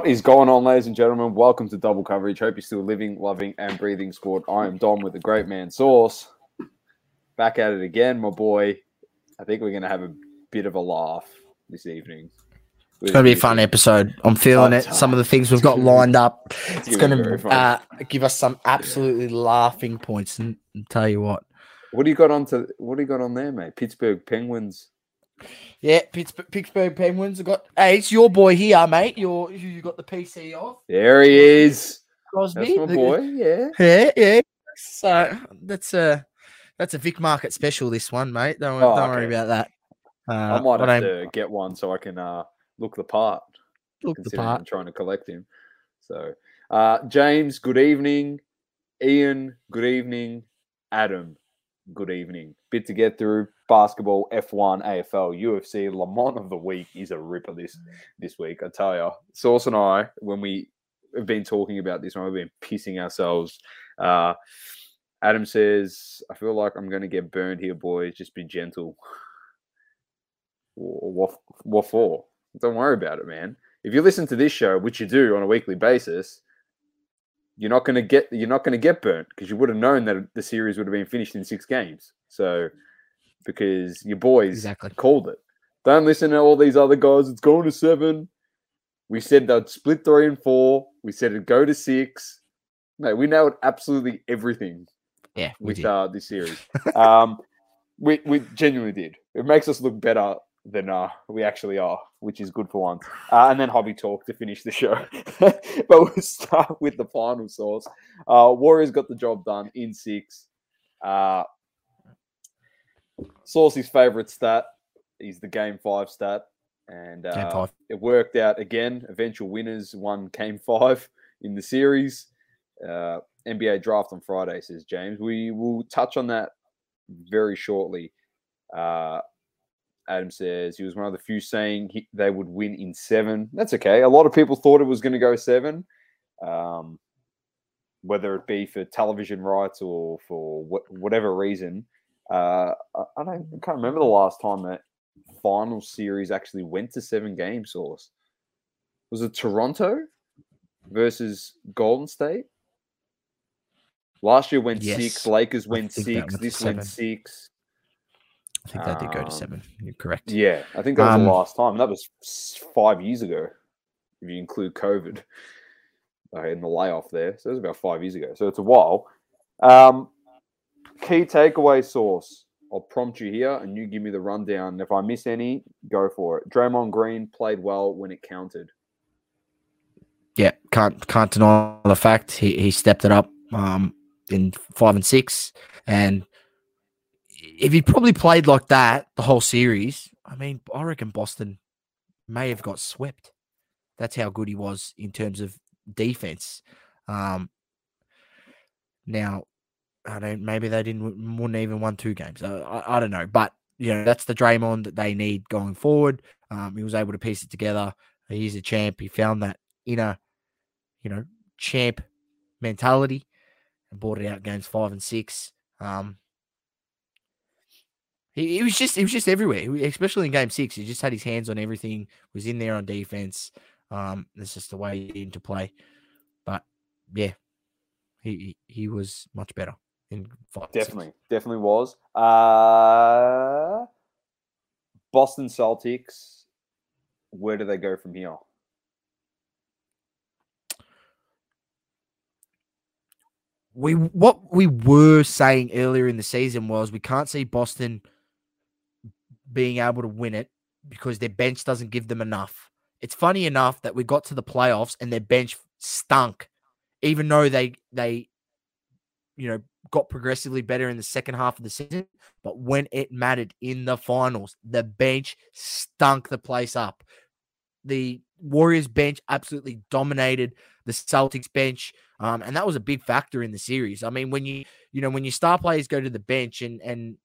What is going on, ladies and gentlemen? Welcome to Double Coverage. Hope you're still living, loving, and breathing squad. I am Dom with the Great Man Sauce. Back at it again, my boy. I think we're going to have a bit of a laugh this evening. It's going to be a fun episode. I'm feeling it. Some of the things we've got lined up. It's, going to uh, give us some absolutely laughing points. And I'll tell you what. What do you got on to? What do you got on there, mate? Pittsburgh Penguins yeah, Pittsburgh, Pittsburgh Penguins have got. Hey, it's your boy here, mate. Your who you got the PC of? There he is. Crosby, that's my boy. Yeah, yeah, yeah. So that's a that's a Vic Market special. This one, mate. Don't, oh, don't okay. worry about that. Uh, I might have to get one so I can uh, look the part. Look the part. I'm trying to collect him. So, uh, James, good evening. Ian, good evening. Adam, good evening. Bit to get through basketball, F1, AFL, UFC. Lamont of the week is a ripper this this week. I tell you, Sauce and I, when we have been talking about this, we've been pissing ourselves. Uh, Adam says, "I feel like I'm going to get burned here, boys. Just be gentle." What, what for? Don't worry about it, man. If you listen to this show, which you do on a weekly basis, you're not going to get you're not going to get burnt because you would have known that the series would have been finished in six games. So because your boys exactly. called it. Don't listen to all these other guys. It's going to seven. We said they'd split three and four. We said it'd go to six. No, we nailed absolutely everything. Yeah, with uh, this series. um, we we genuinely did. It makes us look better than uh, we actually are, which is good for once. Uh, and then hobby talk to finish the show. but we'll start with the final Sauce. Uh, Warriors got the job done in six. Uh, Saucy's favorite stat is the game five stat. And uh, five. it worked out again. Eventual winners won game five in the series. Uh, NBA draft on Friday, says James. We will touch on that very shortly. Uh, Adam says he was one of the few saying he, they would win in seven. That's okay. A lot of people thought it was going to go seven, um, whether it be for television rights or for wh- whatever reason. Uh, I, don't, I can't remember the last time that final series actually went to seven game Sauce. Was it Toronto versus Golden State? Last year went yes. six. Lakers went six. This went six. I think that did go to um, seven. You're correct. Yeah, I think that was um, the last time. That was five years ago, if you include COVID uh, in the layoff there. So it was about five years ago. So it's a while. Um, key takeaway Sauce. I'll prompt you here, and you give me the rundown. If I miss any, go for it. Draymond Green played well when it counted. Yeah, can't can't deny the fact he he stepped it up um, in five and six, and if he probably played like that the whole series, I mean, I reckon Boston may have got swept. That's how good he was in terms of defense. Um, now, I don't. Maybe they didn't wouldn't even won two games. I, I, I, don't know, but you know that's the Draymond that they need going forward. Um, he was able to piece it together. He's a champ. He found that inner, you know, champ mentality and brought it out games five and six. Um, he, he was just he was just everywhere, especially in Game Six. He just had his hands on everything. Was in there on defense. Um, that's just the way he into play. But yeah, he he was much better in. Definitely, six. definitely was. Uh, Boston Celtics. Where do they go from here? We what we were saying earlier in the season was we can't see Boston being able to win it because their bench doesn't give them enough. It's funny enough that we got to the playoffs and their bench stunk, even though they they you know got progressively better in the second half of the season. But when it mattered in the finals, the bench stunk the place up. The Warriors bench absolutely dominated the Celtics bench. Um, and that was a big factor in the series. I mean, when you you know when your star players go to the bench and and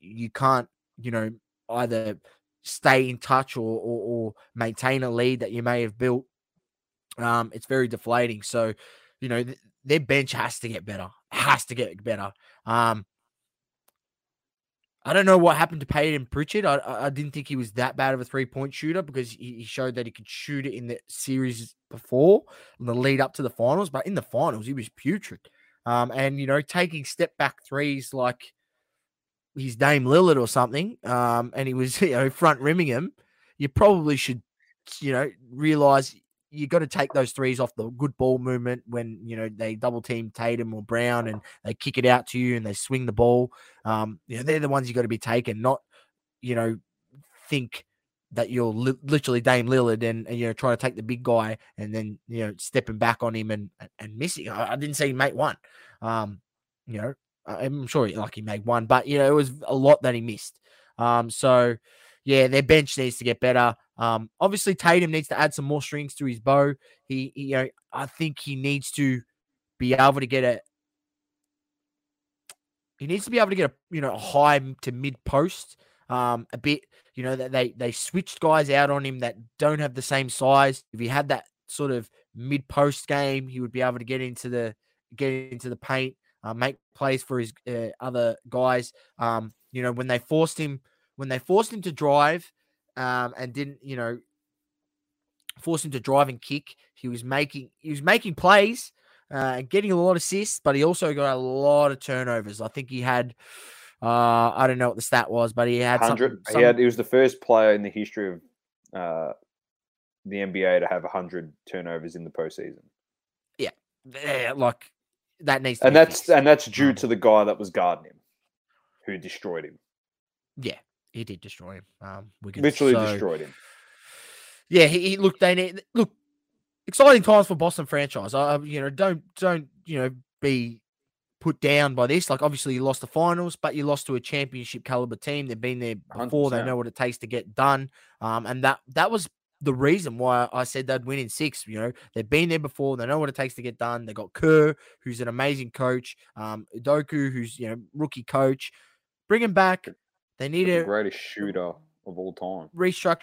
you can't you know either stay in touch or, or, or maintain a lead that you may have built, um, it's very deflating. So, you know, th- their bench has to get better, has to get better. Um, I don't know what happened to Payton Pritchard. I, I didn't think he was that bad of a three point shooter because he, he showed that he could shoot it in the series before in the lead up to the finals, but in the finals he was putrid. Um, and you know, taking step back threes like his Dame Lillard or something, um, and he was you know front rimming him, you probably should you know realize you got to take those threes off the good ball movement when you know they double team Tatum or Brown and they kick it out to you and they swing the ball. Um, you know they're the ones you got to be taking, not you know think that you're li- literally Dame Lillard and, and, you know trying to take the big guy and then you know stepping back on him and and missing. I, I didn't see him make one. Um, you know I'm sure he, like he made one, but you know it was a lot that he missed. Um, so yeah, their bench needs to get better. Um, obviously Tatum needs to add some more strings to his bow. He, he you know, I think he needs to be able to get a he needs to be able to get a you know a high to mid post um a bit you know that they they switched guys out on him that don't have the same size if he had that sort of mid post game he would be able to get into the get into the paint uh, make plays for his uh, other guys um you know when they forced him when they forced him to drive um, and didn't, you know, force him to drive and kick, he was making he was making plays uh, and getting a lot of assists, but he also got a lot of turnovers. I think he had. Uh, I don't know what the stat was, but he had hundred. He had. He was the first player in the history of uh, the NBA to have hundred turnovers in the postseason. Yeah, yeah like that needs. and that's fixed. and that's due um, to the guy that was guarding him, who destroyed him. Yeah, he did destroy him. Um, Wiggins. literally so, destroyed him. Yeah, he, he look. They need look exciting times for Boston franchise. I, you know, don't don't you know be put down by this. Like obviously you lost the finals, but you lost to a championship caliber team. They've been there before. 100%. They know what it takes to get done. Um, and that that was the reason why I said they'd win in six. You know, they've been there before. They know what it takes to get done. They got Kerr, who's an amazing coach. Um, Udoka, who's you know rookie coach. Bring him back. They need the a greatest shooter of all time. Restructure,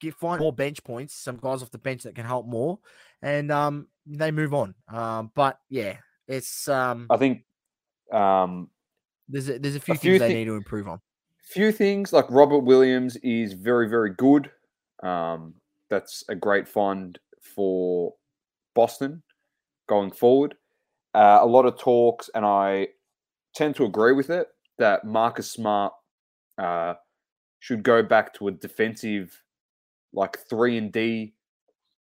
get find more bench points, some guys off the bench that can help more, and um, they move on. Um, but yeah, it's um, I think um, there's a, there's a few a things few they need to improve on. Few things like Robert Williams is very very good. Um, that's a great find for Boston going forward. Uh, a lot of talks, and I tend to agree with it that Marcus Smart uh, should go back to a defensive, like three and D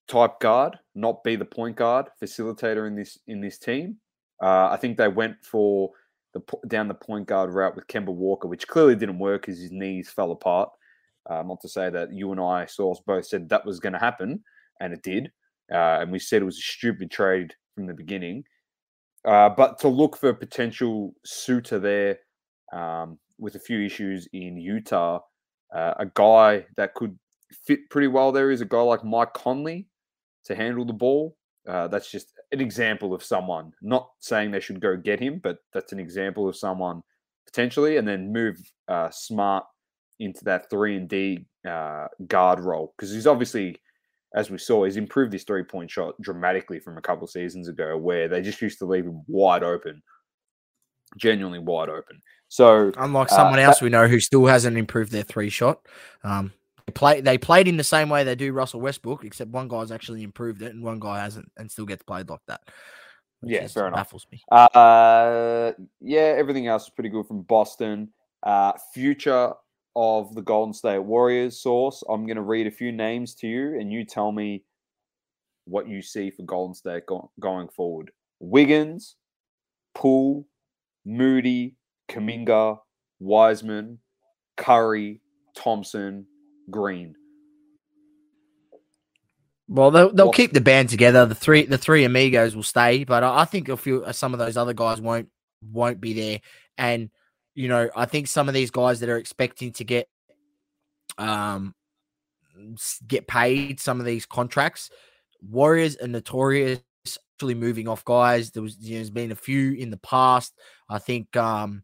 type guard, not be the point guard facilitator in this in this team. Uh, I think they went for the down the point guard route with Kemba Walker, which clearly didn't work because his knees fell apart. Uh, not to say that you and I, Sauce, both said that was going to happen, and it did. Uh, and we said it was a stupid trade from the beginning. Uh, but to look for a potential suitor there um, with a few issues in Utah. Uh, a guy that could fit pretty well there is a guy like Mike Conley to handle the ball. Uh, that's just an example of someone. Not saying they should go get him, but that's an example of someone potentially, and then move uh, Smart into that three and D uh, guard role because he's obviously, as we saw, he's improved his three point shot dramatically from a couple seasons ago, where they just used to leave him wide open, genuinely wide open. So unlike uh, someone uh, else that, we know who still hasn't improved their three shot, um, they play they played in the same way they do Russell Westbrook, except one guy's actually improved it and one guy hasn't, and still gets played like that. Yeah, fair enough. Baffles me. Uh, yeah, everything else is pretty good from Boston. Uh, future of the Golden State Warriors Sauce. I'm going to read a few names to you, and you tell me what you see for Golden State go- going forward. Wiggins, Poole, Moody, Kuminga, Wiseman, Curry, Thompson, Green. Well, they'll, they'll keep the band together. The three the three amigos will stay, but I think a few some of those other guys won't won't be there. And you know, I think some of these guys that are expecting to get um get paid some of these contracts, Warriors are notorious actually moving off guys. There was you know, there's been a few in the past. I think um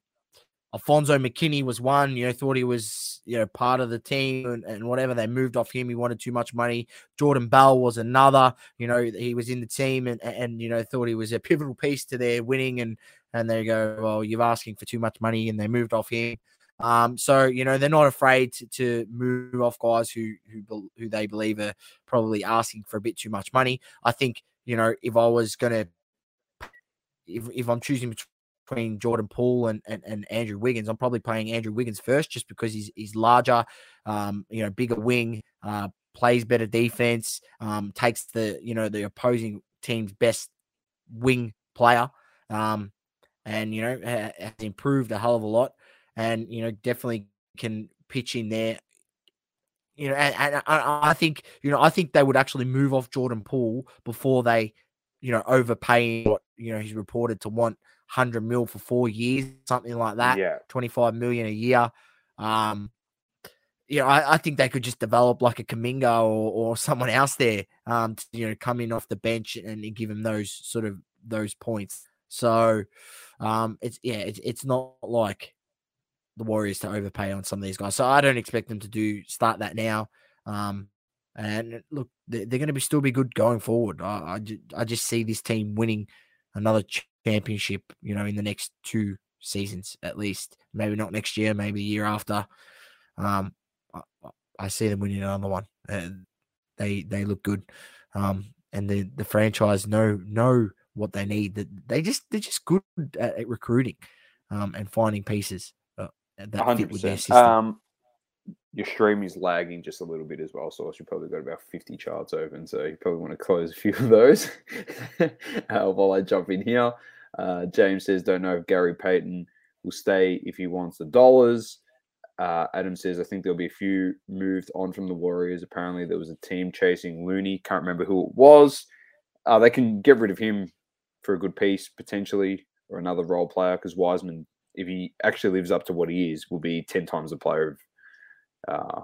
Alfonzo McKinnie was one, you know, thought he was, you know, part of the team and, and, whatever. They moved off him. He wanted too much money. Jordan Bell was another, you know, he was in the team and, and, you know, thought he was a pivotal piece to their winning and, and they go, well, you're asking for too much money, and they moved off him. Um, so you know they're not afraid to, to, move off guys who who who they believe are probably asking for a bit too much money. I think you know if I was gonna if if I'm choosing between Jordan Poole and, and, and Andrew Wiggins, I'm probably playing Andrew Wiggins first just because he's he's larger, um, you know, bigger wing, uh, plays better defense, um, takes the you know the opposing team's best wing player, um, and you know has improved a hell of a lot. And you know definitely can pitch in there. You know, and, and I, I think you know I think they would actually move off Jordan Poole before they, you know, overpay what you know he's reported to want hundred mil for four years, something like that. Yeah, twenty five million a year. Um, you know, I, I, think they could just develop like a Kuminga or, or someone else there, um, to, you know, come in off the bench and give him those sort of those points. So, um, it's yeah, it's it's not like the Warriors to overpay on some of these guys. So I don't expect them to do start that now. Um, and look, they're, they're going to be still be good going forward. I, I, I, just see this team winning another championship, you know, in the next two seasons at least. Maybe not next year, maybe the year after. Um, I, I see them winning another one. And they they look good. Um, and the the franchise know know what they need. That they just they're just good at, recruiting, um, and finding pieces that 100%. fit with their system. Um, your stream is lagging just a little bit as well, so you probably got about 50 charts open, so you probably want to close a few of those uh, while I jump in here. Uh, James says, don't know if Gary Payton will stay if he wants the dollars. Uh, Adam says, I think there'll be a few moved on from the Warriors. Apparently, there was a team chasing Looney. Can't remember who it was. Uh, they can get rid of him for a good piece, potentially, or another role player because Wiseman if he actually lives up to what he is, will be 10 times the player of uh,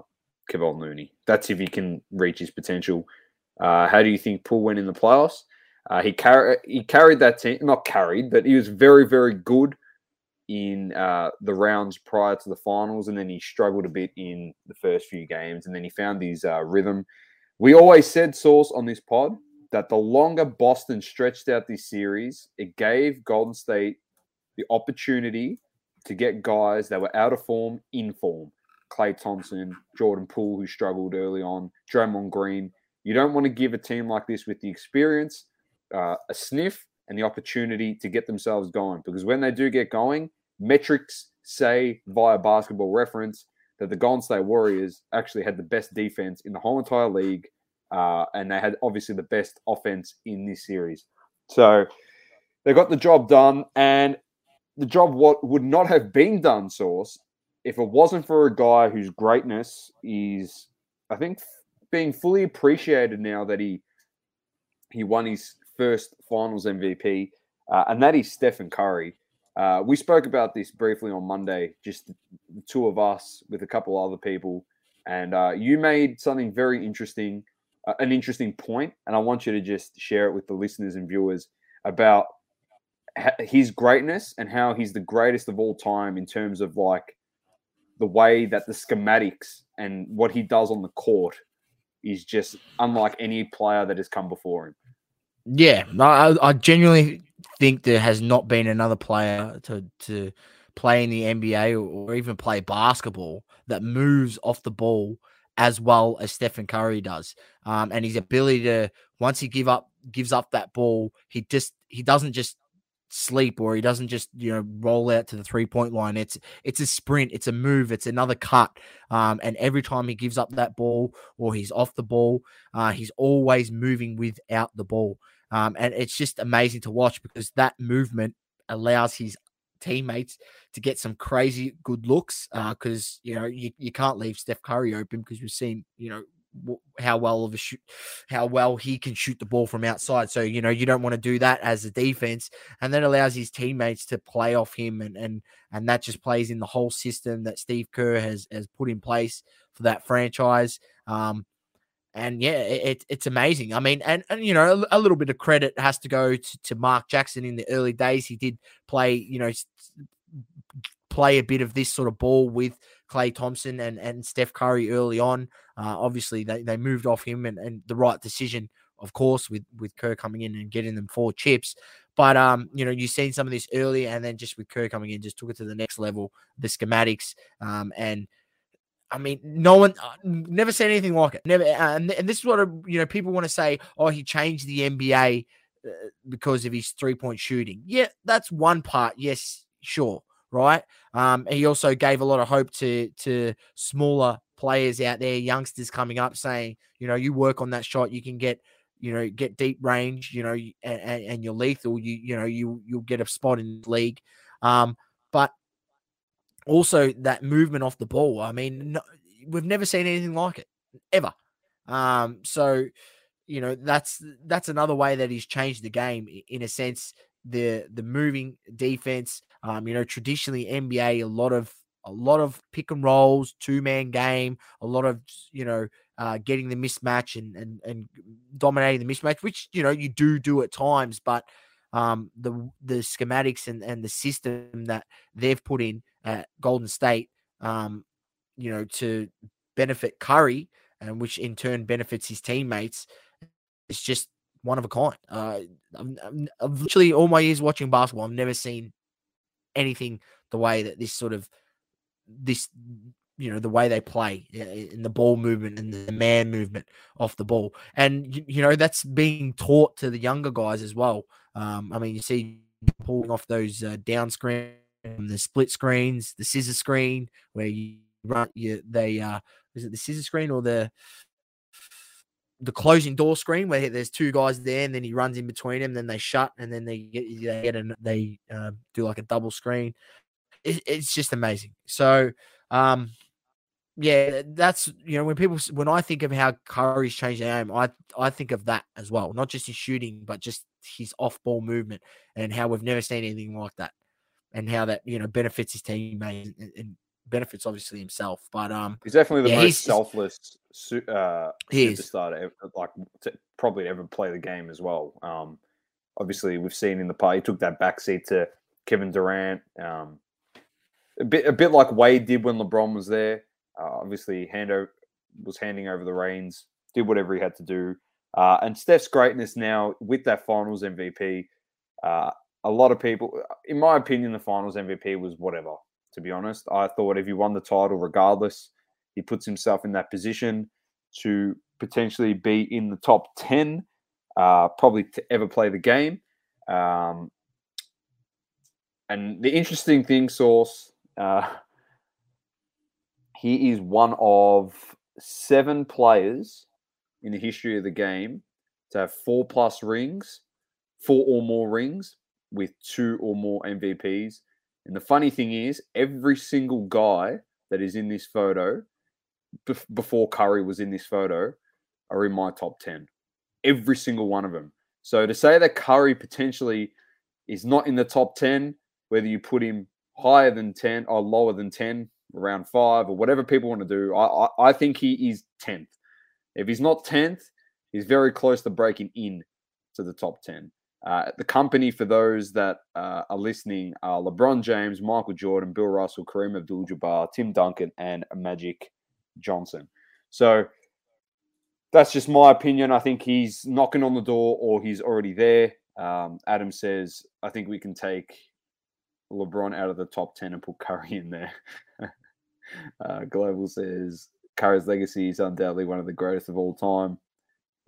Looney. That's if he can reach his potential. Uh, how do you think Poole went in the playoffs? Uh, he, car- he carried that team, not carried, but he was very, very good in uh, the rounds prior to the finals, and then he struggled a bit in the first few games, and then he found his uh, rhythm. We always said, Sauce, on this pod, that the longer Boston stretched out this series, it gave Golden State the opportunity to get guys that were out of form in form. Klay Thompson, Jordan Poole, who struggled early on, Draymond Green. You don't want to give a team like this with the experience uh, a sniff and the opportunity to get themselves going because when they do get going, metrics say via basketball reference that the Golden State Warriors actually had the best defense in the whole entire league. Uh, and they had obviously the best offense in this series. So they got the job done. And the job what would not have been done, Sauce, if it wasn't for a guy whose greatness is, I think, being fully appreciated now that he he won his first Finals MVP, uh, and that is Stephen Curry. Uh, we spoke about this briefly on Monday, just the two of us with a couple other people, and uh, you made something very interesting, uh, an interesting point, and I want you to just share it with the listeners and viewers about his greatness and how he's the greatest of all time in terms of like the way that the schematics and what he does on the court is just unlike any player that has come before him. Yeah, I, I genuinely think there has not been another player to to play in the NBA or, even play basketball that moves off the ball as well as Stephen Curry does. Um, and his ability to once he give up gives up that ball, he just he doesn't just sleep or he doesn't just you know roll out to the three point line. It's it's a sprint it's a move it's another cut um, and every time he gives up that ball or he's off the ball uh, he's always moving without the ball. Um, and it's just amazing to watch because that movement allows his teammates to get some crazy good looks because uh, you know you, you can't leave Steph Curry open because we've seen you know how well of a shoot, how well he can shoot the ball from outside. So you know you don't want to do that as a defense, and that allows his teammates to play off him, and and and that just plays in the whole system that Steve Kerr has has put in place for that franchise. Um, and yeah, it, it's amazing. I mean, and, and you know, a, a, little bit of credit has to go to, to Mark Jackson in the early days. He did play, you know, play a bit of this sort of ball with Klay Thompson and, and Steph Curry early on. Uh, obviously, they, they moved off him and, and the right decision, of course, with, with Kerr coming in and getting them four chips. But um, you know, you've seen some of this earlier, and then just with Kerr coming in, just took it to the next level. The schematics, um, and I mean, no one uh, never said anything like it. Never, uh, and, and this is what you know. People want to say, "Oh, he changed the NBA uh, because of his three point shooting." Yeah, that's one part. Yes, sure, right. Um, he also gave a lot of hope to to smaller players out there, youngsters coming up, saying, you know, you work on that shot, you can get you know, get deep range, you know, and, and you're lethal, you you know, you you'll get a spot in the league. Um, but also that movement off the ball. I mean, no, we've never seen anything like it ever. Um, so you know that's that's another way that he's changed the game in a sense. The the moving defense. Um, you know, traditionally NBA a lot of a lot of pick and rolls, two man game, a lot of you know uh, getting the mismatch and, and and dominating the mismatch, which you know you do do at times, but um, the the schematics and, and the system that they've put in at Golden State, um, you know, to benefit Curry and which in turn benefits his teammates, it's just one of a kind. Uh, I've, I've literally all my years watching basketball, I've never seen anything the way that this sort of this you know the way they play in the ball movement and the man movement off the ball. And you, you know that's being taught to the younger guys as well. Um, i mean you see pulling off those uh, down screen the split screens the scissor screen where you run you they uh is it the scissor screen or the the closing door screen where there's two guys there and then he runs in between them then they shut and then they get they get and they uh, do like a double screen it, it's just amazing so um yeah, that's you know when people when I think of how Curry's changed the game, I I think of that as well. Not just his shooting, but just his off ball movement and how we've never seen anything like that, and how that you know benefits his teammates and, and benefits obviously himself. But um, he's definitely the yeah, most selfless uh, superstar to ever, like to probably ever play the game as well. Um, obviously we've seen in the past he took that backseat to Kevin Durant. Um, a bit a bit like Wade did when LeBron was there. Uh, obviously, Hando was handing over the reins, did whatever he had to do. Uh, and Steph's greatness now with that finals MVP, uh, a lot of people, in my opinion, the finals MVP was whatever, to be honest. I thought if he won the title regardless, he puts himself in that position to potentially be in the top 10, uh, probably to ever play the game. Um, and the interesting thing, Sauce, uh, he is one of seven players in the history of the game to have four plus rings, four or more rings with two or more MVPs. And the funny thing is, every single guy that is in this photo before Curry was in this photo are in my top 10. Every single one of them. So to say that Curry potentially is not in the top 10, whether you put him higher than 10 or lower than 10, around five or whatever people want to do. I, I, I think he is 10th. If he's not 10th, he's very close to breaking in to the top 10. Uh, the company for those that uh, are listening are LeBron James, Michael Jordan, Bill Russell, Kareem Abdul-Jabbar, Tim Duncan, and Magic Johnson. So that's just my opinion. I think he's knocking on the door or he's already there. Um, Adam says, I think we can take LeBron out of the top 10 and put Curry in there. uh, Global says Curry's legacy is undoubtedly one of the greatest of all time.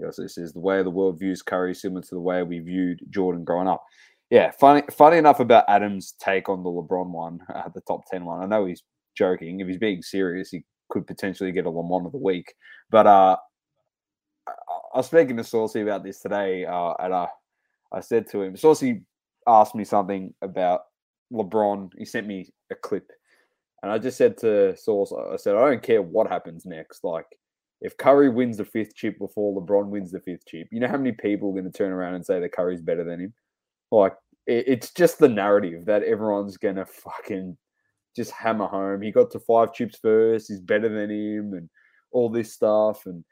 He also says the way the world views Curry similar to the way we viewed Jordan growing up. Yeah, funny, funny enough about Adam's take on the LeBron one, uh, the top 10 one. I know he's joking. If he's being serious, he could potentially get a Lamont of the week. But uh, I was speaking to Saucy about this today, uh, and uh, I said to him, Saucy asked me something about LeBron, he sent me a clip, and I just said to Sauce, I said, I don't care what happens next. Like, if Curry wins the fifth chip before LeBron wins the fifth chip, you know how many people are going to turn around and say that Curry's better than him? Like, it's just the narrative that everyone's going to fucking just hammer home. He got to five chips first. He's better than him, and all this stuff. And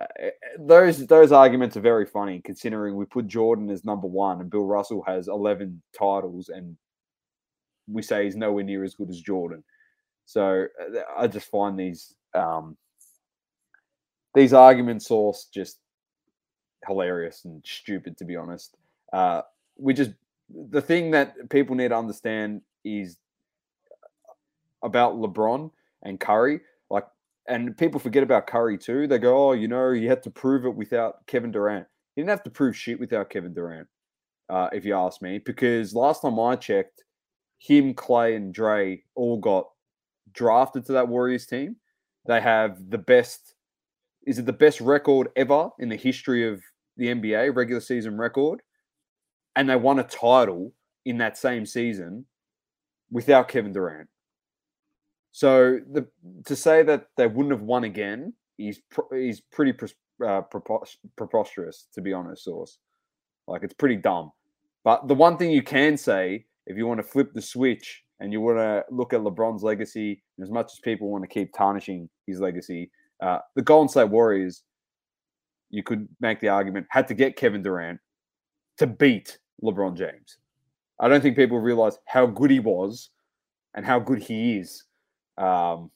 uh, eh, those those arguments are very funny, considering we put Jordan as number one, and Bill Russell has eleven titles, and we say he's nowhere near as good as Jordan. So uh, I just find these um, these argument Sauce just hilarious and stupid, to be honest. Uh, we just the thing that people need to understand is about LeBron and Curry. Like, and people forget about Curry too. They go, "Oh, you know, you had to prove it without Kevin Durant." He didn't have to prove shit without Kevin Durant, uh, if you ask me. Because last time I checked, him, Klay, and Dre all got drafted to that Warriors team. They have the best. Is it the best record ever in the history of the NBA regular season record? And they won a title in that same season without Kevin Durant. So the to say that they wouldn't have won again is is pretty uh, preposterous, to be honest. Sauce, like it's pretty dumb. But the one thing you can say, if you want to flip the switch and you want to look at LeBron's legacy, as much as people want to keep tarnishing his legacy, uh, the Golden State Warriors, you could make the argument, had to get Kevin Durant to beat LeBron James. I don't think people realize how good he was and how good he is um,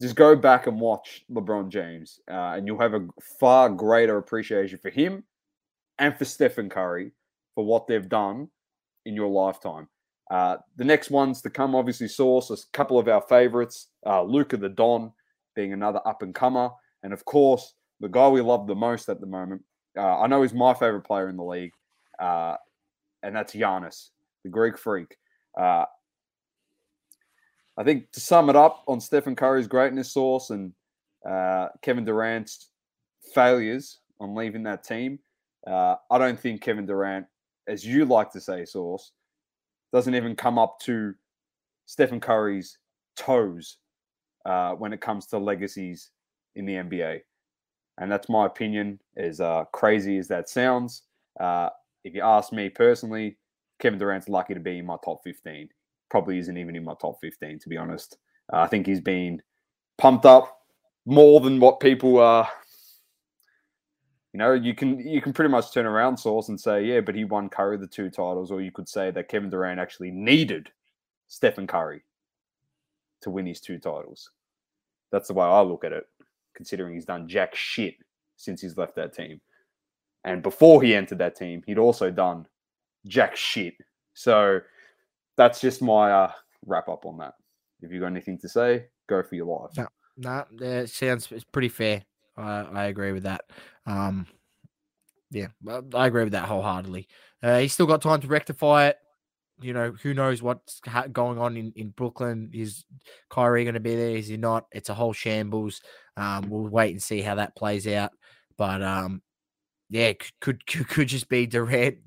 just go back and watch LeBron James, uh, and you'll have a far greater appreciation for him and for Stephen Curry for what they've done in your lifetime. Uh, the next ones to come, obviously, Sauce a couple of our favorites, uh, Luka the Don being another up and comer, and of course, the guy we love the most at the moment. Uh, I know he's my favorite player in the league, uh, and that's Giannis, the Greek freak. Uh, I think to sum it up on Stephen Curry's greatness Sauce and uh, Kevin Durant's failures on leaving that team, uh, I don't think Kevin Durant, as you like to say, Sauce, doesn't even come up to Stephen Curry's toes uh, when it comes to legacies in the NBA. And that's my opinion, as uh, crazy as that sounds. Uh, if you ask me personally, Kevin Durant's lucky to be in my top 15 probably isn't even in my top 15, to be honest. Uh, I think he's been pumped up more than what people are. You know, you can you can pretty much turn around Sauce and say, yeah, but he won Curry the two titles, or you could say that Kevin Durant actually needed Stephen Curry to win his two titles. That's the way I look at it, considering he's done jack shit since he's left that team. And before he entered that team, he'd also done jack shit. So that's just my uh, wrap up on that. If you've got anything to say, go for your life. No, that sounds it's pretty fair. I, I agree with that. Um, yeah, I agree with that wholeheartedly. Uh, he's still got time to rectify it. You know, who knows what's going on in, in Brooklyn? Is Kyrie going to be there? Is he not? It's a whole shambles. Um, we'll wait and see how that plays out. But um, yeah, could could could just be Durant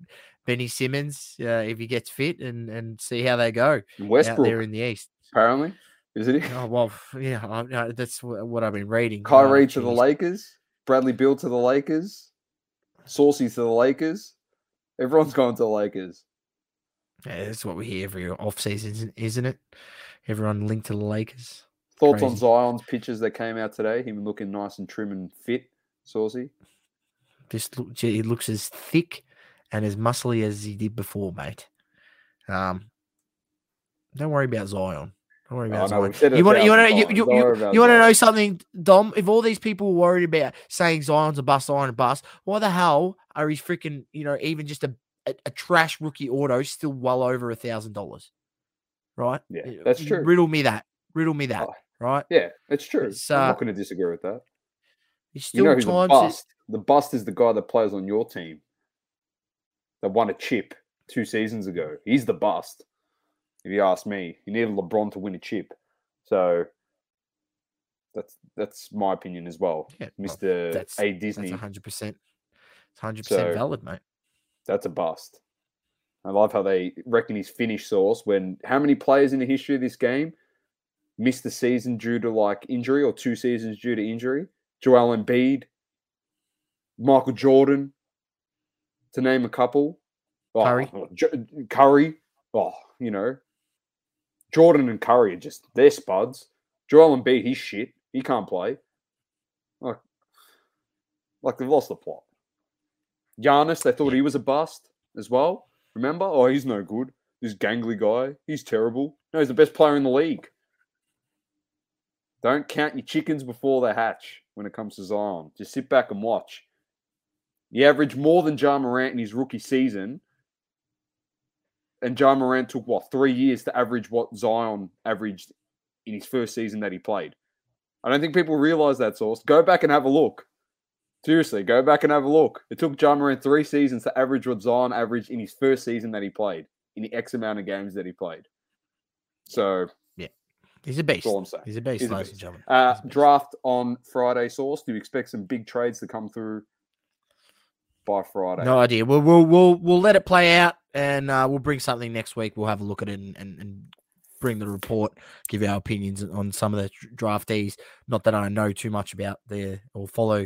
Benny Simmons uh, if he gets fit and and see how they go Westbrook out there in the East. Apparently, isn't he? Oh well, yeah, I, that's what I've been reading. Kyrie oh, to the Lakers, Bradley Beal to the Lakers, Saucy to the Lakers. Everyone's going to the Lakers. Yeah, that's what we hear every off season, isn't it? Everyone linked to the Lakers. Thoughts Crazy. on Zion's pictures that came out today? Him looking nice and trim and fit, saucy. Just look, he looks as thick and as muscly as he did before, mate. Um, don't worry about Zion. Don't worry about oh, Zion. you want you want to you, you, you, you want to know something, Dom? If all these people were worried about saying Zion's a bust, Zion a bust, why the hell are his freaking you know even just a, a, a trash rookie auto still well over a thousand dollars? Right? Yeah, that's true. Riddle me that. Riddle me that. Oh, right? Yeah, it's true. It's, uh, I'm not going to disagree with that. You know who's the bust? The bust is the guy that plays on your team that won a chip two seasons ago. He's the bust. If you ask me, you need LeBron to win a chip. So that's that's my opinion as well, yeah, Mister well, A Disney. That's hundred percent. It's hundred percent valid, mate. That's a bust. I love how they reckon he's finished Sauce when how many players in the history of this game missed the season due to like injury or two seasons due to injury? Joel Embiid, Michael Jordan, to name a couple. Oh, Curry. Oh, Curry. Oh, you know, Jordan and Curry are just they're spuds. Joel Embiid, he's shit. He can't play. Like, like they've lost the plot. Giannis, they thought he was a bust as well. Remember? Oh, he's no good. This gangly guy, he's terrible. No, he's the best player in the league. Don't count your chickens before they hatch when it comes to Zion. Just sit back and watch. He averaged more than Ja Morant in his rookie season, And Ja Morant took what three years to average what Zion averaged in his first season that he played. I don't think people realize that Sauce. Go back and have a look. Seriously, go back and have a look. It took Ja Morant three seasons to average what Zion averaged in his first season that he played, in the X amount of games that he played. So yeah, he's a beast. That's all I'm saying. He's a beast, he's ladies and gentlemen. Uh, draft on Friday, Sauce. Do you expect some big trades to come through by Friday? No idea. We'll we'll we'll, we'll let it play out, and uh, we'll bring something next week. We'll have a look at it and, and, and bring the report, give our opinions on some of the draftees. Not that I know too much about the or follow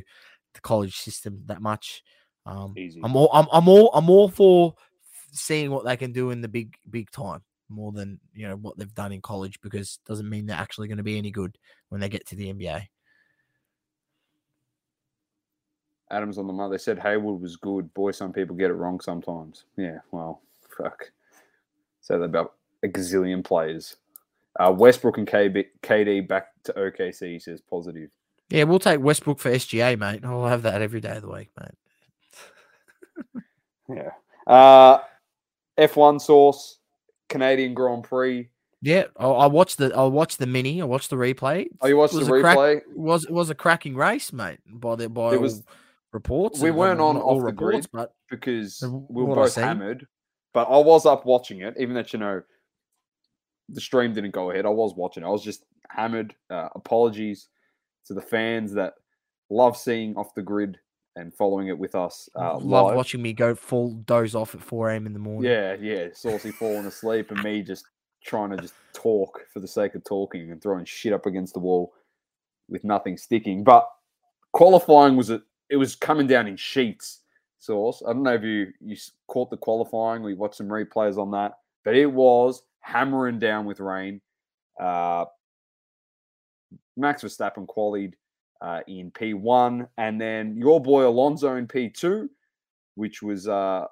the college system that much. Um, Easy. I'm all I'm, I'm all I'm all for seeing what they can do in the big big time more than you know what they've done in college because doesn't mean they're actually going to be any good when they get to the NBA. Adams on the mother said Hayward was good. Boy, some people get it wrong sometimes. Yeah, well, fuck. Say that about a gazillion players. Uh, Westbrook and KB, KD back to OKC. He says positive. Yeah, we'll take Westbrook for SGA, mate. I'll have that every day of the week, mate. yeah. Uh, F1 Sauce, Canadian Grand Prix. Yeah, I watched the I watched the mini. I watched the replay. Oh, you watched the replay? Crack, was it was a cracking race, mate. By the by, it was reports. We weren't on off the reports, grid but because we were both hammered. But I was up watching it, even that you know the stream didn't go ahead. I was watching. I was just hammered. Uh, apologies to the fans that love seeing off the grid and following it with us. Uh, love live. watching me go full doze off at 4 a.m. in the morning. Yeah, yeah. Saucy falling asleep and me just trying to just talk for the sake of talking and throwing shit up against the wall with nothing sticking. But qualifying was a, it was coming down in sheets. Sauce. I don't know if you you caught the qualifying. We watched some replays on that, but it was hammering down with rain. Uh, Max Verstappen qualied uh, in P1, and then your boy Alonso in P2, which was uh,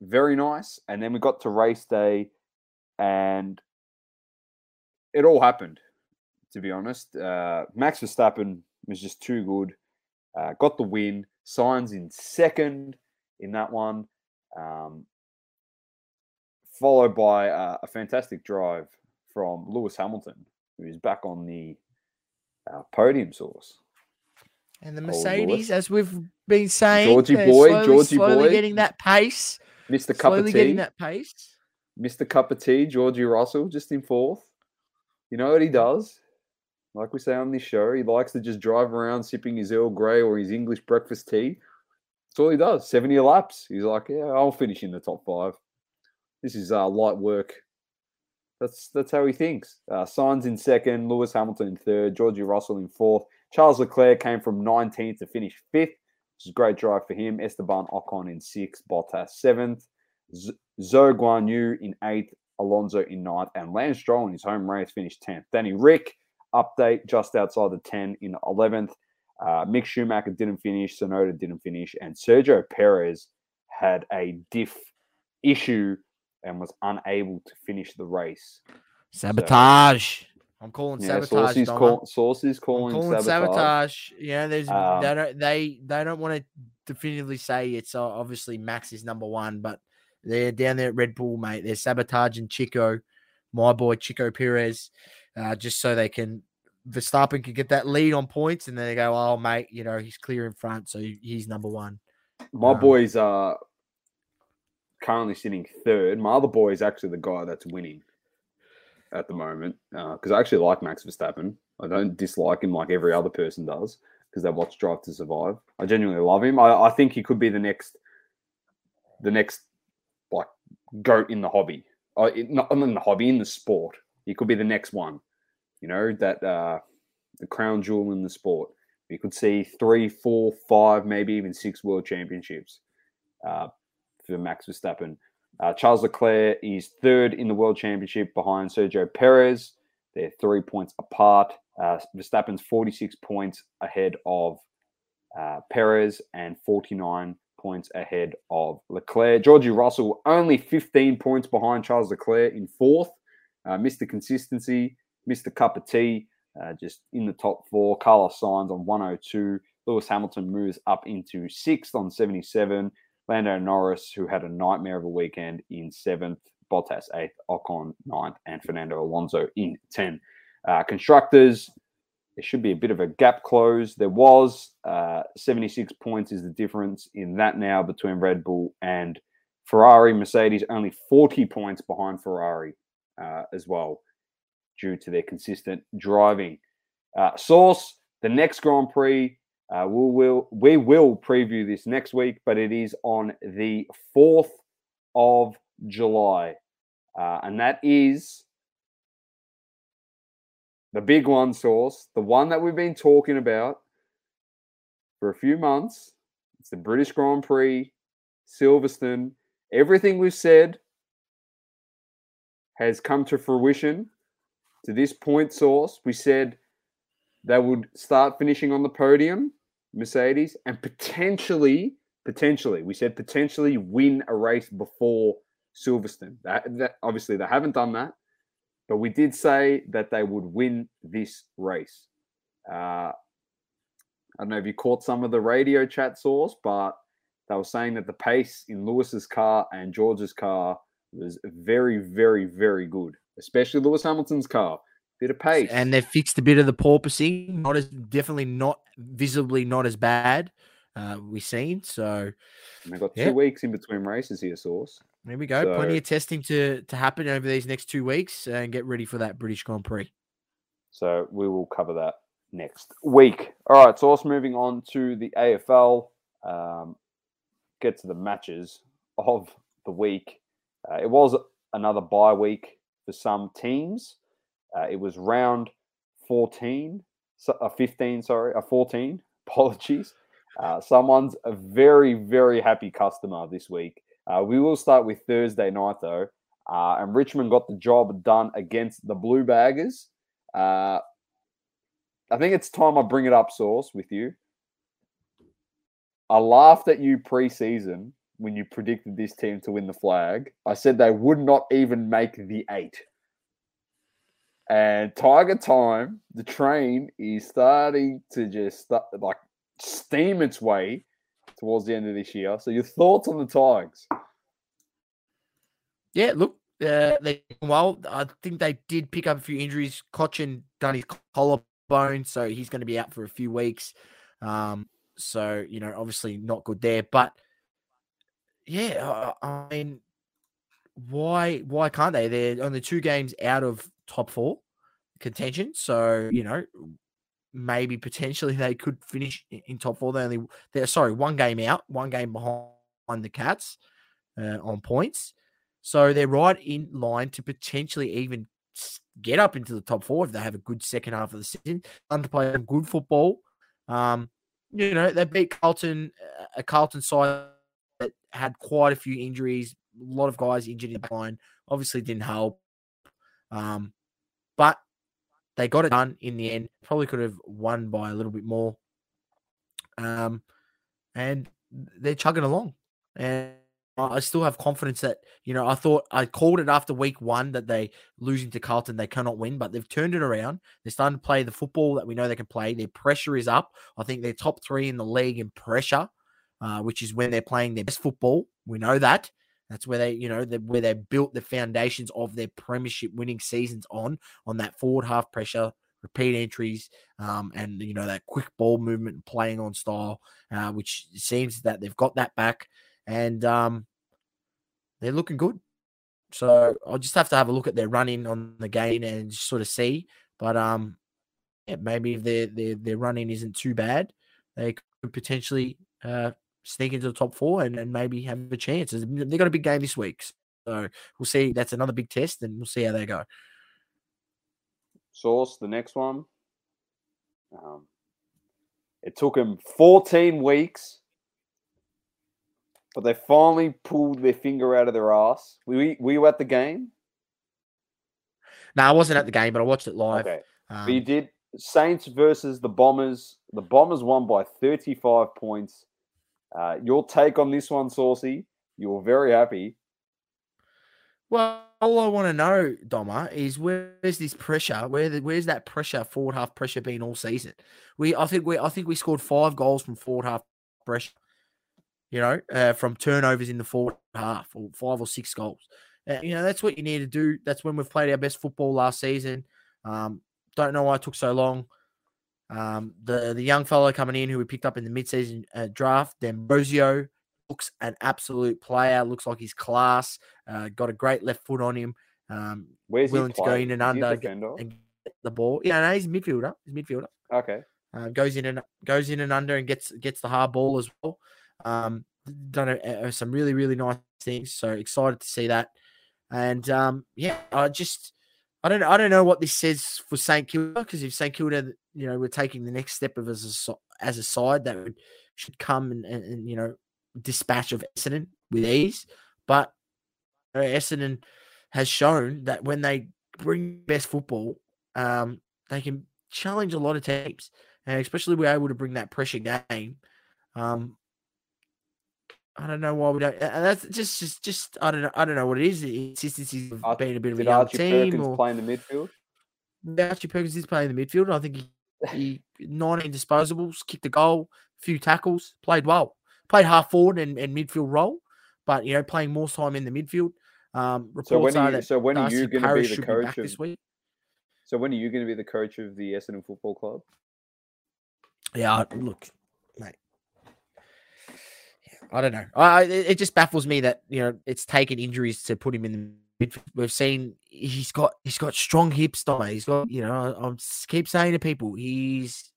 very nice. And then we got to race day, and it all happened. To be honest, uh, Max Verstappen was just too good. Uh, got the win. Sainz in second in that one, um, followed by uh, a fantastic drive from Lewis Hamilton, who's back on the our podium Sauce. And the Mercedes, as we've been saying, Georgie boy, slowly, Georgie slowly boy, getting that pace. Mr. Cup slowly of tea, getting that pace. Mr. Cup of tea, Georgie Russell, just in fourth. You know what he does? Like we say on this show, he likes to just drive around sipping his Earl Grey or his English breakfast tea. That's all he does. 70 laps. He's like, yeah, I'll finish in the top five. This is uh, light work that's that's how he thinks. Uh, Sainz in second, Lewis Hamilton in third, Georgie Russell in fourth. Charles Leclerc came from 19th to finish fifth, which is a great drive for him. Esteban Ocon in sixth, Bottas seventh, Zhou Guan Yu in eighth, Alonso in ninth, and Lance Stroll in his home race finished 10th. Danny Rick, update just outside the 10 in 11th. Uh, Mick Schumacher didn't finish, Tsunoda didn't finish, and Sergio Perez had a diff issue and was unable to finish the race. Sabotage. So, I'm calling yeah, sabotage. Sources, call, sources calling, calling sabotage. sabotage. Yeah, there's um, they don't they they don't want to definitively say it's uh, obviously Max is number one, but they're down there at Red Bull, mate. They're sabotaging Checo, my boy Checo Perez, uh, just so they can Verstappen can get that lead on points, and then they go, "Oh, mate, you know he's clear in front, so he's number one." My um, boys are currently sitting third. My other boy is actually the guy that's winning at the moment because uh, I actually like Max Verstappen. I don't dislike him like every other person does because they watch Drive to Survive. I genuinely love him. I, I think he could be the next, the next like goat in the hobby. Uh, not in the hobby, in the sport. He could be the next one. You know that uh, the crown jewel in the sport. You could see three, four, five, maybe even six world championships. Uh, for Max Verstappen. Uh, Charles Leclerc is third in the World Championship behind Sergio Perez. They're three points apart. Uh, Verstappen's 46 points ahead of uh, Perez and 49 points ahead of Leclerc. Georgie Russell only 15 points behind Charles Leclerc in fourth. Uh, Mr. Consistency, Mr. Cup of Tea, uh, just in the top four. Carlos Sainz on 102. Lewis Hamilton moves up into sixth on 77. Lando Norris, who had a nightmare of a weekend in seventh, Bottas eighth, Ocon ninth, and Fernando Alonso in 10. Uh, constructors, there should be a bit of a gap close. There was uh, 76 points is the difference in that now between Red Bull and Ferrari. Mercedes only 40 points behind Ferrari uh, as well due to their consistent driving. Uh, Sauce, the next Grand Prix, uh, we will we will preview this next week, but it is on the 4th of July. Uh, and that is the big one Sauce, the one that we've been talking about for a few months. It's the British Grand Prix, Silverstone. Everything we've said has come to fruition to this point Sauce. We said they would start finishing on the podium, Mercedes, and potentially, potentially, we said potentially win a race before Silverstone. That, that obviously they haven't done that, but we did say that they would win this race. Uh, I don't know if you caught some of the radio chat Sauce, but they were saying that the pace in Lewis's car and George's car was very, very, very good, especially Lewis Hamilton's car. Bit of pace, and they've fixed a bit of the porpoising. Not as definitely not visibly not as bad. Uh, we've seen so. And they've got two yeah. weeks in between races here, Sauce. There we go. So, Plenty of testing to to happen over these next two weeks, and get ready for that British Grand Prix. So we will cover that next week. All right. So also moving on to the AFL. Um, get to the matches of the week. Uh, it was another bye week for some teams. Uh, it was round 14, a uh, 15, sorry, a 14. Apologies. Uh, someone's a very, very happy customer this week. Uh, we will start with Thursday night, though. Uh, and Richmond got the job done against the Blue Baggers. I think it's time I bring it up, Sauce, with you. I laughed at you preseason when you predicted this team to win the flag. I said they would not even make the eight. And Tiger Time, the train is starting to just start, like steam its way towards the end of this year. So your thoughts on the Tigers? Yeah, look, uh, they well. I think they did pick up a few injuries. Cotchin done his collarbone, so he's going to be out for a few weeks. Um, so you know, obviously not good there. But yeah, I mean, why why can't they? They're only two games out of top four contention. So, you know, maybe potentially they could finish in top four. They only they're sorry, one game out, one game behind the Cats uh, on points. So they're right in line to potentially even get up into the top four if they have a good second half of the season. And to play good football. Um, you know, they beat Carlton, a Carlton side that had quite a few injuries, lot of guys injured in the line. Obviously didn't help. Um, but they got it done in the end. Probably could have won by a little bit more. Um, and they're chugging along. And I still have confidence that, you know, I thought I called it after week one that they losing to Carlton, they cannot win, but they've turned it around. They're starting to play the football that we know they can play. Their pressure is up. I think they're top three in the league in pressure, uh, which is when they're playing their best football. We know that. That's where they, you know, where they built the foundations of their premiership winning seasons on, on that forward half pressure, repeat entries, um, and you know that quick ball movement and playing on style, uh, which seems that they've got that back, and um, they're looking good. So I'll just have to have a look at their running on the game and sort of see. But um, yeah, maybe if their their their running isn't too bad, they could potentially uh sneak into the top four and, and maybe have a chance. They've got a big game this week. So we'll see. That's another big test, and we'll see how they go. Sauce, the next one. Um, it took them 14 weeks, but they finally pulled their finger out of their ass. We were you at the game? No, I wasn't at the game, but I watched it live. Okay. Um, but you did Saints versus the Bombers. The Bombers won by 35 points. Uh, your take on this one, Saucy? You were very happy. Well, all I want to know, Doma, is where's this pressure? Where the, where's that pressure, forward half pressure, been all season? We, I think we, I think we scored five goals from forward half pressure. You know, uh, from turnovers in the forward half, or five or six goals. uh, you know, that's what you need to do. That's when we've played our best football last season. Um, don't know why it took so long. Um, the the young fellow coming in who we picked up in the midseason uh, draft, D'Ambrosio, looks an absolute player. Looks like he's class. Uh, got a great left foot on him. Um, Where's willing to go in and under and get the ball. Yeah, no, he's a midfielder. He's a midfielder. Okay. Uh, goes in and goes in and under and gets gets the hard ball as well. Um, done a, a, some really really nice things. So excited to see that. And um, yeah, I just I don't I don't know what this says for St Kilda because if St Kilda you know we're taking the next step of as a as a side that would, should come and, and, and you know dispatch of Essendon with ease, but you know, Essendon has shown that when they bring best football, um, they can challenge a lot of teams, and especially we're able to bring that pressure game. Um, I don't know why we don't. And that's just, just, just. I don't know. I don't know what it is. The consistency of being a bit of a young Archie team, Perkins or playing the midfield. Archie Perkins is playing the midfield. I think he, he 19 disposables, kicked a goal, few tackles, played well, played half forward and, and midfield role, but you know playing more time in the midfield. Um, so when are you, so when are you going to be the coach be of, this week? So when are you going to be the coach of the Essendon Football Club? Yeah, look. I don't know. I, it just baffles me that you know it's taken injuries to put him in the We've seen he's got he's got strong hips, Dom. He's got you know I keep saying to people he's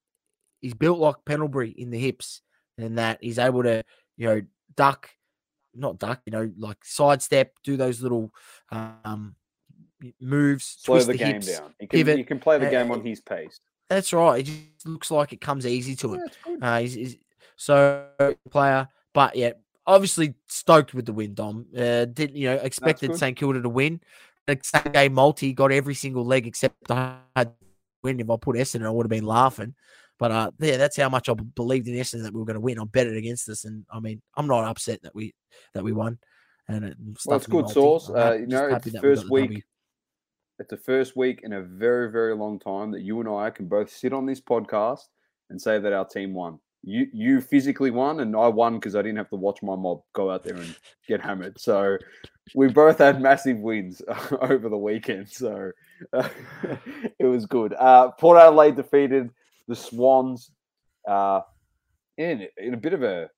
he's built like Pendlebury in the hips, and that he's able to you know duck, not duck, you know like sidestep, do those little um moves, slow the, the, game hips, down. He can. You can play the game uh, on his pace. That's right. It just looks like it comes easy to him. Yeah, uh, he's, he's, so player but yeah, obviously stoked with the win, Dom. Uh, didn't you know expected St Kilda to win. The Saturday multi got every single leg except I had win. If I put Essendon, I would have been laughing. But uh, yeah, that's how much I believed in Essendon that we were going to win. I bet it against us, and I mean, I'm not upset that we that we won. And it, well, it's good Sauce. Uh, you know, it's the first week. The it's the first week in a very, very long time that you and I can both sit on this podcast and say that our team won you you physically won and I won because I didn't have to watch my mob go out there and get hammered. So we both had massive wins over the weekend. So uh, it was good. Uh, Port Adelaide defeated the Swans uh, in in a bit of a,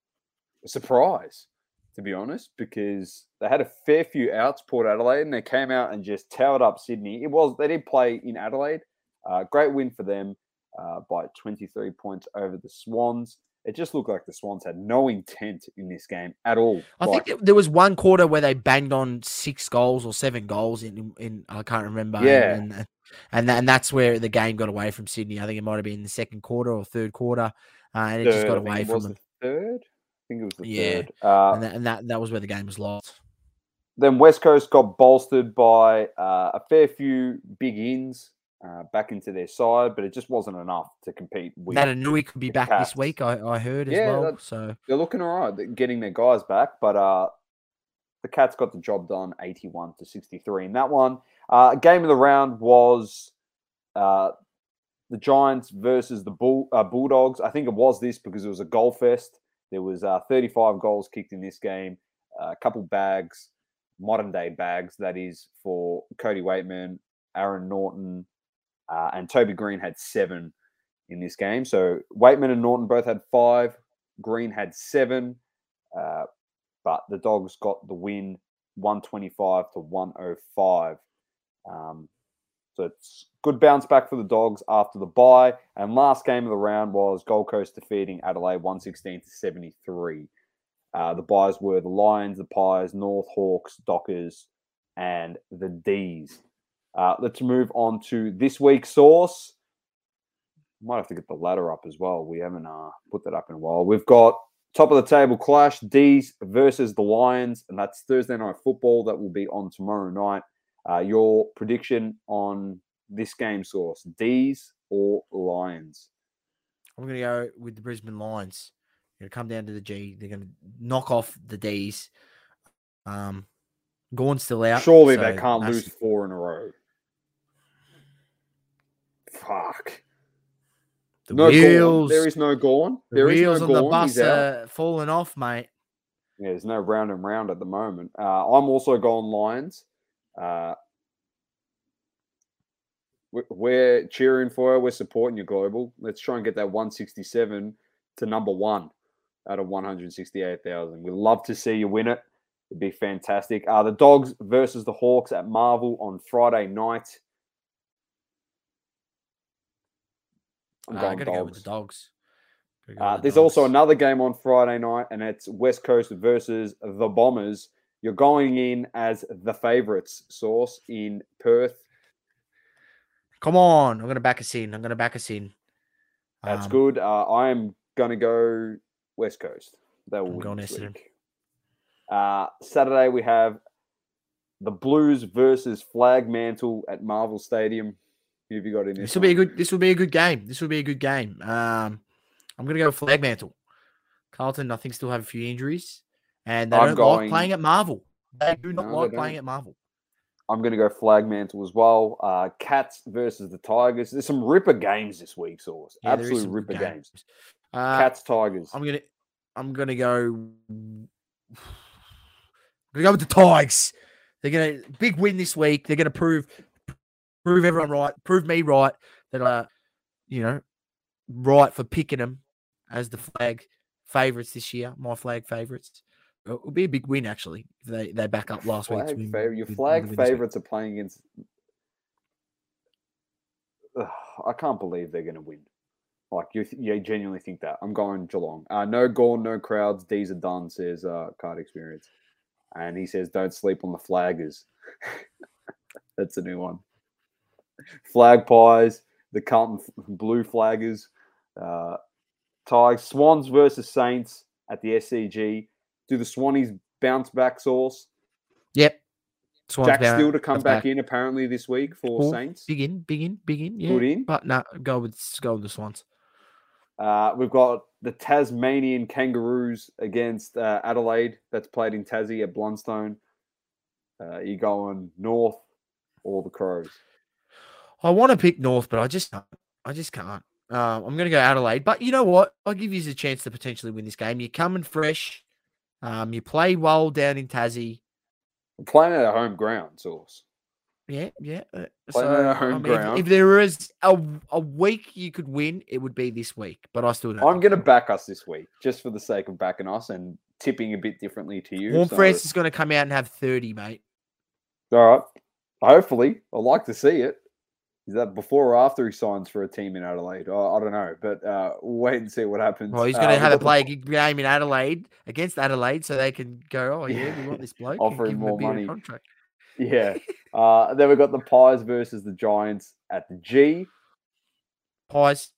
a surprise, to be honest, because they had a fair few outs, Port Adelaide, and they came out and just towered up Sydney. It was they did play in Adelaide. Uh, great win for them uh, by 23 points over the Swans. It just looked like the Swans had no intent in this game at all. I like, think there was one quarter where they banged on six goals or seven goals in, in I can't remember. Yeah. And, and, and, and that's where the game got away from Sydney. I think it might have been the second quarter or third quarter. Uh, and it just got away from them. The third? I think it was the yeah. third. Uh, and, that, and that, that was where the game was lost. Then West Coast got bolstered by uh, a fair few big ins uh, back into their side, but it just wasn't enough to compete with. Naitanui could be back Cats. this week, I, I heard as yeah, well. So they're looking all right, getting their guys back, but uh, the Cats got the job done 81 to 63 in that one. Uh, game of the round was uh, the Giants versus the Bull, uh, Bulldogs. I think it was this because it was a goal fest. There was uh, 35 goals kicked in this game, uh, a couple bags, modern day bags, that is, for Cody Weightman, Aaron Naughton, uh, and Toby Green had seven in this game. So Weightman and Naughton both had five. Green had seven, uh, but the Dogs got the win 125 to 105. Um, so it's good bounce back for the Dogs after the bye. And last game of the round was Gold Coast defeating Adelaide 116 to 73. Uh, the byes were the Lions, the Pies, North Hawks, Dockers, and the D's. Uh, let's move on to this week's Sauce. Might have to get the ladder up as well. We haven't uh, put that up in a while. We've got top of the table clash D's versus the Lions, and that's Thursday night football. That will be on tomorrow night. Uh, your prediction on this game Sauce D's or Lions? I'm going to go with the Brisbane Lions. They're going to come down to the G. They're going to knock off the D's. Um, Gawn's still out. Surely so they can't lose four in a row. Fuck. The no wheels. There is no Gawn. The there wheels no on the bus are falling off, mate. Yeah, there's no round and round at the moment. Uh, I'm also going Lions. Uh, we're cheering for her. We're supporting you, global. Let's try and get that 167 to number one out of 168,000. We'd love to see you win it. It'd be fantastic. Uh, the Dogs versus the Hawks at Marvel on Friday night. I'm uh, going dogs. Go with the dogs. Go uh, there's dogs. also another game on Friday night, and it's West Coast versus the Bombers. You're going in as the favourites, Sauce in Perth. Come on, I'm going to back us in. I'm going to back us in. That's um, good. Uh, I am going to go West Coast. They will I'm win this week. Uh, Saturday we have the Blues versus Flag Mantle at Marvel Stadium. Have you got in this? This will be a good. This will be a good game. This will be a good game. Um, I'm going to go Flag Mantle. Carlton, I think, still have a few injuries, and they I'm don't going... like playing at Marvel. They do not no, like playing at Marvel. I'm going to go flag mantle as well. Uh, Cats versus the Tigers. There's some ripper games this week, Sauce. Yeah, Absolute ripper games. games. Uh, Cats Tigers. I'm gonna I'm gonna go. I'm gonna go with the Tigers. They're gonna big win this week. They're gonna prove prove everyone right, prove me right that uh you know right for picking them as the flag favorites this year. My flag favorites. It will be a big win actually. If they they back up last week. your flag favorites are playing against. Ugh, I can't believe they're going to win. Like you, you genuinely think that? I'm going Geelong. Uh, no Gawn, no crowds. D's are done. Says uh, card experience, and he says don't sleep on the flaggers. That's a new one. Flag pies. The Carlton Blue Flaggers. Uh, Tigers. Swans versus Saints at the SCG. Do the Swannies bounce back Sauce? Yep. Swans Jack still to come back, back, in apparently this week for cool. Saints. Big in, big in, big in. Yeah. Good in. But no, go with go with the Swans. Uh, we've got the Tasmanian Kangaroos against uh, Adelaide. That's played in Tassie at Blundstone. Uh, you going north or the Crows? I want to pick north, but I just can't. I just can't. Uh, I'm going to go Adelaide, but you know what? I'll give you a chance to potentially win this game. You're coming fresh. Um, you play well down in Tassie. Playing at a home ground, Sauce. Yeah, yeah. Uh, playing so, at home I mean, ground. If, if, there is a, a week you could win, it would be this week. But I still don't. I'm going to back us this week, just for the sake of backing us and tipping a bit differently to you. Warm so. is going to come out and have 30, mate. All right. Hopefully, I'd like to see it. Is that before or after he signs for a team in Adelaide? Oh, I don't know, but uh, wait and see what happens. Well, he's going to uh, have a play game in Adelaide against Adelaide, so they can go. Oh yeah, we want this bloke. Offer him more money. Contract. Yeah. uh, then we've got the Pies versus the Giants at the G. Pies.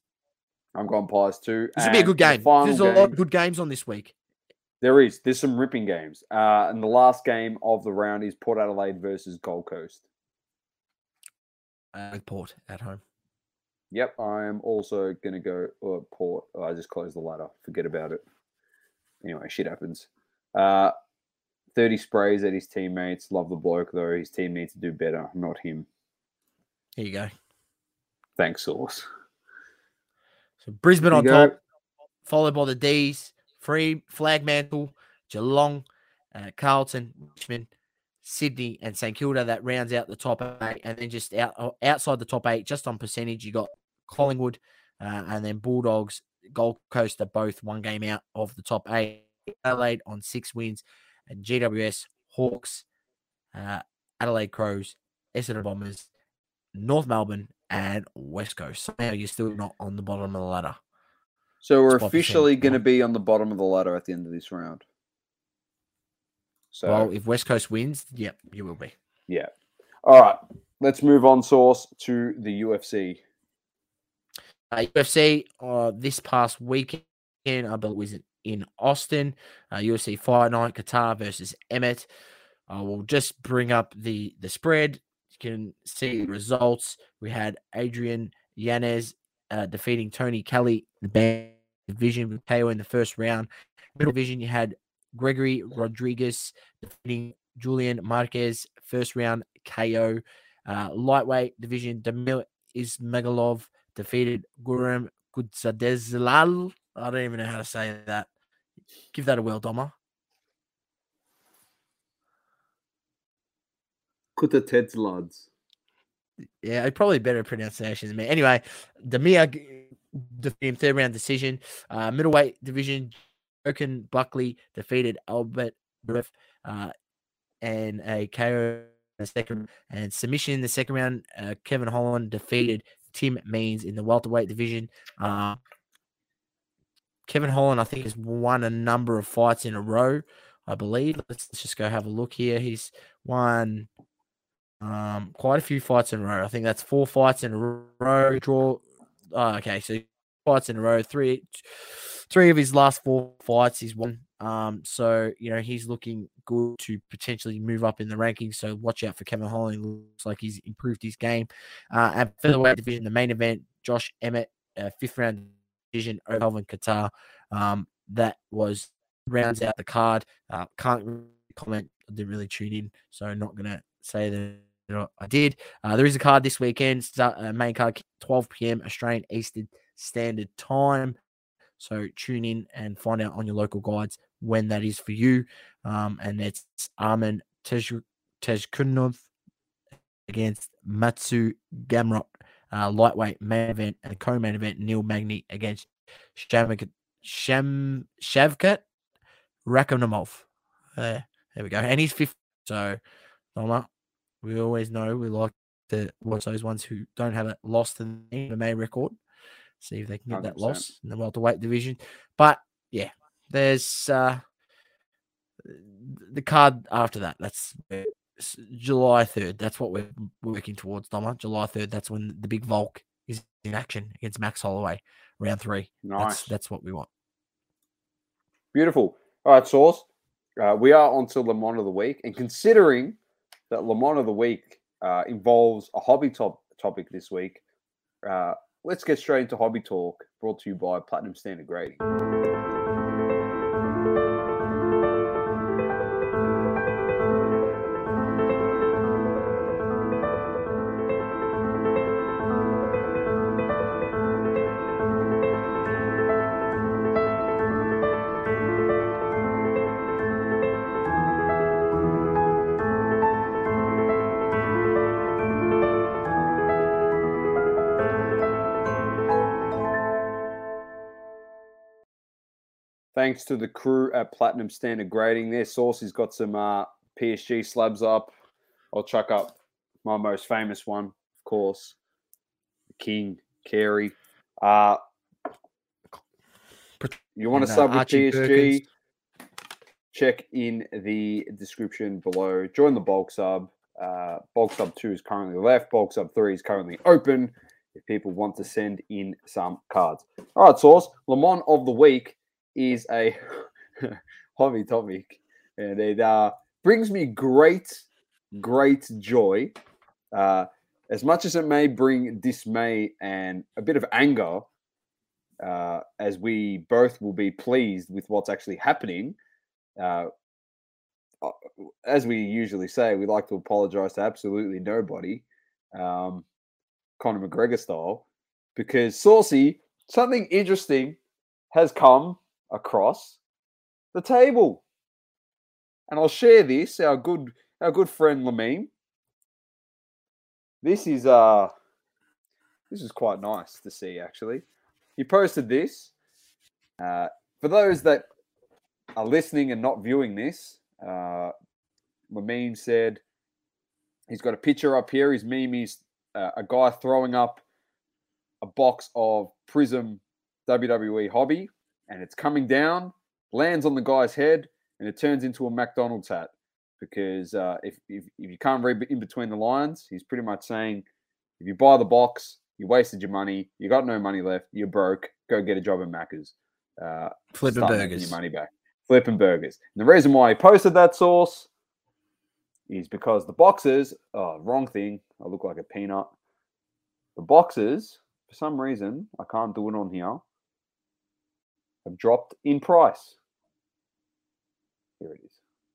I'm going Pies too. This will be a good game. The There's a game, lot of good games on this week. There is. There's some ripping games. Uh, and the last game of the round is Port Adelaide versus Gold Coast uh, Port at home. Yep, I'm also going to go uh, Port. Oh, I just closed the ladder. Forget about it. Anyway, shit happens. Uh, 30 sprays at his teammates. Love the bloke, though. His team needs to do better, not him. Here you go. Thanks, Sauce. So Brisbane on go. top, followed by the D's, Free, Flagmantle, Geelong, uh, Carlton, Richmond, Sydney, and St Kilda. That rounds out the top eight, and then just out outside the top eight, just on percentage, you got Collingwood, uh, and then Bulldogs, Gold Coast are both one game out of the top eight. Adelaide on six wins, and GWS Hawks, uh, Adelaide Crows, Essendon Bombers, North Melbourne, and West Coast. Somehow you're still not on the bottom of the ladder. So we're officially going to be on the bottom of the ladder at the end of this round. So, well, if West Coast wins, yep, you will be. Yeah. All right. Let's move on, Sauce, to the UFC. Uh, UFC uh, this past weekend, I believe was in Austin. Uh, UFC Fight Night, Kattar versus Emmett. I will just bring up the the spread. You can see the results. We had Adrian Yanez uh, defeating Tony Kelly, the band division with KO in the first round. Middle division, you had Gregory Rodrigues defeating Julian Marquez first round KO. Uh, lightweight division, Damir Ismagulov defeated Guram Kudzadezlal. I don't even know how to say that. Give that a whirl, Doma. Kutatetslads. Yeah, probably better pronunciation than me. Anyway, Damir defeated third round decision. Uh, middleweight division, Joaquin Buckley defeated Albert Griff uh, and a KO in the second and submission in the second round. Uh, Kevin Holland defeated Tim Means in the welterweight division. Uh, Kevin Holland, I think, has won a number of fights in a row. I believe. Let's, let's just go have a look here. He's won um, quite a few fights in a row. I think that's four fights in a row. Draw. Oh, okay, so fights in a row. Three, three of his last four fights he's won. Um, so you know he's looking good to potentially move up in the rankings. So watch out for Kevin Holland. Looks like he's improved his game. Uh, and featherweight division, the main event, Josh Emmett, uh, fifth round division over Calvin Kattar. Um, that was rounds out the card. Uh, can't really comment. I didn't really tune in, so not gonna say that I did. Uh, there is a card this weekend. Start, uh, main card 12 p.m. Australian Eastern Standard Time. So tune in and find out on your local guides when that is for you. Um, and it's Arman Tej- Tejkunov against Mateusz Gamrot, uh, lightweight main event and co-main event Neil Magny against Shamik Shem Shavkat Rakhmonov. Uh, there we go. And he's fifth. So, Doma, we always know we like to watch those ones who don't have it lost in the MMA record. See if they can get 100%. that loss in the welterweight division. But yeah, there's uh the card after that. That's July 3rd. That's what we're working towards, Doma. July 3rd. That's when the big Volk is in action against Max Holloway, round three. Nice. That's, that's what we want. Beautiful. All right, Sauce. Uh, we are on to Lemon of the Week. And considering that Lemon of the Week uh, involves a hobby top topic this week, uh, let's get straight into hobby talk brought to you by Platinum Standard Grading. Thanks to the crew at Platinum Standard Grading. Their source has got some uh, PSG slabs up. I'll chuck up my most famous one, of course, King Carey. Uh, you want to uh, sub with Archie PSG? Perkins. Check in the description below. Join the bulk sub. Uh, bulk sub two is currently left. Bulk sub three is currently open. If people want to send in some cards. All right, Sauce. Lemon of the week is a hobby topic, and it uh, brings me great, great joy. Uh, as much as it may bring dismay and a bit of anger, uh, as we both will be pleased with what's actually happening. Uh, uh as we usually say, we like to apologize to absolutely nobody, um, Conor McGregor style, because Saucy, something interesting has come across the table. And I'll share this, our good our good friend Lamine. This is uh this is quite nice to see actually. He posted this. Uh, for those that are listening and not viewing this, uh Lamine said he's got a picture up here. His meme is uh, a guy throwing up a box of Prizm WWE hobby and it's coming down, lands on the guy's head, and it turns into a McDonald's hat. Because uh, if, if, if you can't read in between the lines, he's pretty much saying, if you buy the box, you wasted your money, you got no money left, you're broke, go get a job at Macca's. Uh, Flipping burgers. Your money back. Flipping burgers. And the reason why he posted that Sauce is because the boxes, oh, wrong thing. I look like a peanut. The boxes, for some reason, I can't do it on here have dropped in price. Here it is.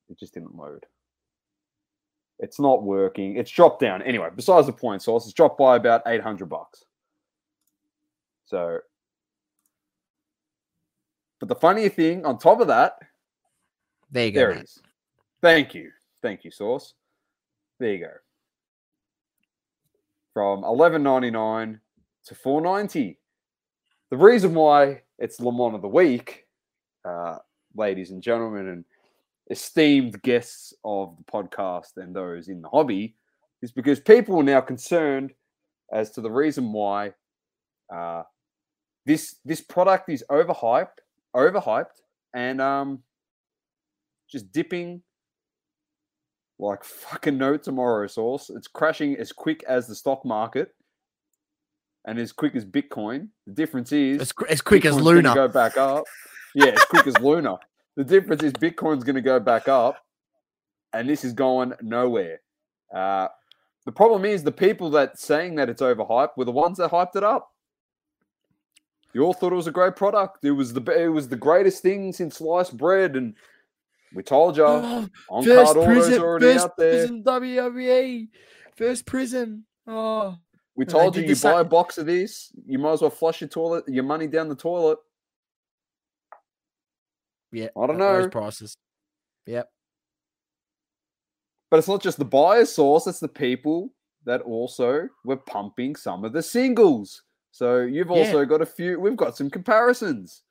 It just didn't load. It's not working. It's dropped down. Anyway, besides the point Sauce, it's dropped by about 800 bucks. So, but the funny thing on top of that, there you go. There it is. Thank you. Thank you, Sauce. There you go. from eleven ninety nine to four ninety. The reason why it's Lemon of the Week, uh, ladies and gentlemen, and esteemed guests of the podcast and those in the hobby, is because people are now concerned as to the reason why uh, this this product is overhyped, overhyped, and um, just dipping like fucking no tomorrow sauce. It's crashing as quick as the stock market and as quick as Bitcoin. The difference is as, as quick Bitcoin's as Luna go back up. Yeah, as quick as Luna. The difference is Bitcoin's going to go back up, and this is going nowhere. Uh, the problem is the people that saying that it's overhyped were the ones that hyped it up. You all thought it was a great product. It was the it was the greatest thing since sliced bread, and we told you oh, on card already first out there. Prizm WWE, first Prizm. Oh, we told you you buy a box of this, you might as well flush your toilet, your money down the toilet. Yeah, I don't know those prices. Yep. But it's not just the buyer Sauce; it's the people that also were pumping some of the singles. So you've also yeah. got a few. We've got some comparisons.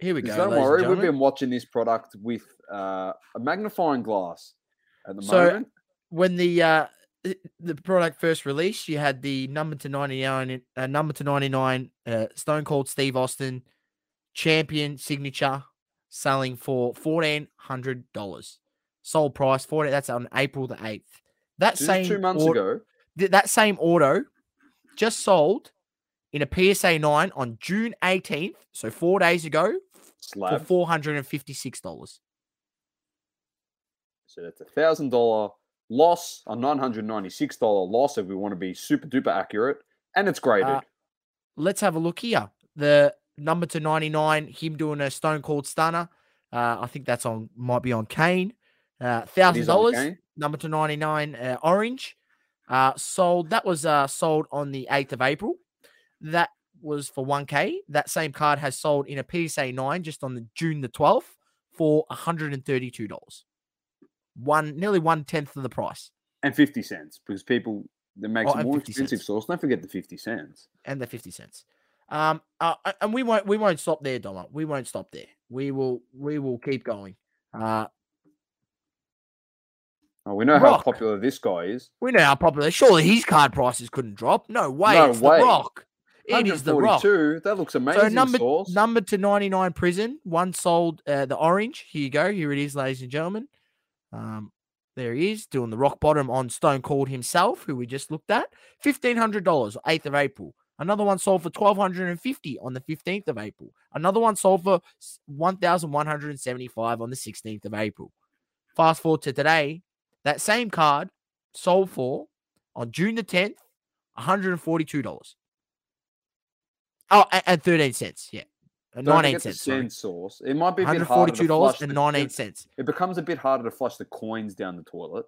Here we go. Don't worry, we've been watching this product with uh, a magnifying glass at the so moment. When the uh, the product first released, you had the number to ninety nine, uh, number to ninety nine, uh, Stone Cold Steve Austin, champion signature, selling for fourteen hundred dollars. Sold price for it. That's on April the eighth. That this same two months ago. Th- that same auto just sold in a PSA 9 on June 18th, so four days ago, Slab. for $456. So that's a thousand dollar loss, a nine hundred ninety six dollar loss if we want to be super duper accurate, and it's graded. Uh, let's have a look here. The number to ninety nine, him doing a Stone Cold Stunner. Uh, I think that's on might be on Kane. Uh, thousand dollars. Number to ninety nine, uh, orange. Uh, sold. That was uh sold on the eighth of April. That was for 1K. That same card has sold in a PSA 9 just on the June the 12th for $132. One nearly one tenth of the price. And 50 cents because people that makes oh, it more expensive cents. sauce. Don't forget the 50 cents. And the 50 cents. Um uh, and we won't we won't stop there, Doma. We won't stop there. We will we will keep going. Uh Oh, we know Rock. how popular this guy is. We know how popular. Surely his card prices couldn't drop. No way. No it's way. The Rock. It is the rock. That looks amazing. So number number to ninety nine Prizm. One sold uh, the orange. Here you go. Here it is, ladies and gentlemen. Um, there he is doing the rock bottom on Stone Cold himself, who we just looked at. Fifteen hundred dollars, eighth of April. Another one sold for twelve hundred and fifty on the fifteenth of April. Another one sold for one thousand one hundred and seventy five on the sixteenth of April. Fast forward to today, that same card sold for on June the tenth, one hundred and forty two dollars. Oh, and 13 cents. Yeah. 19 cents. Cent Sauce. It might be a bit harder to flush and 19 cents. It becomes a bit harder to flush the coins down the toilet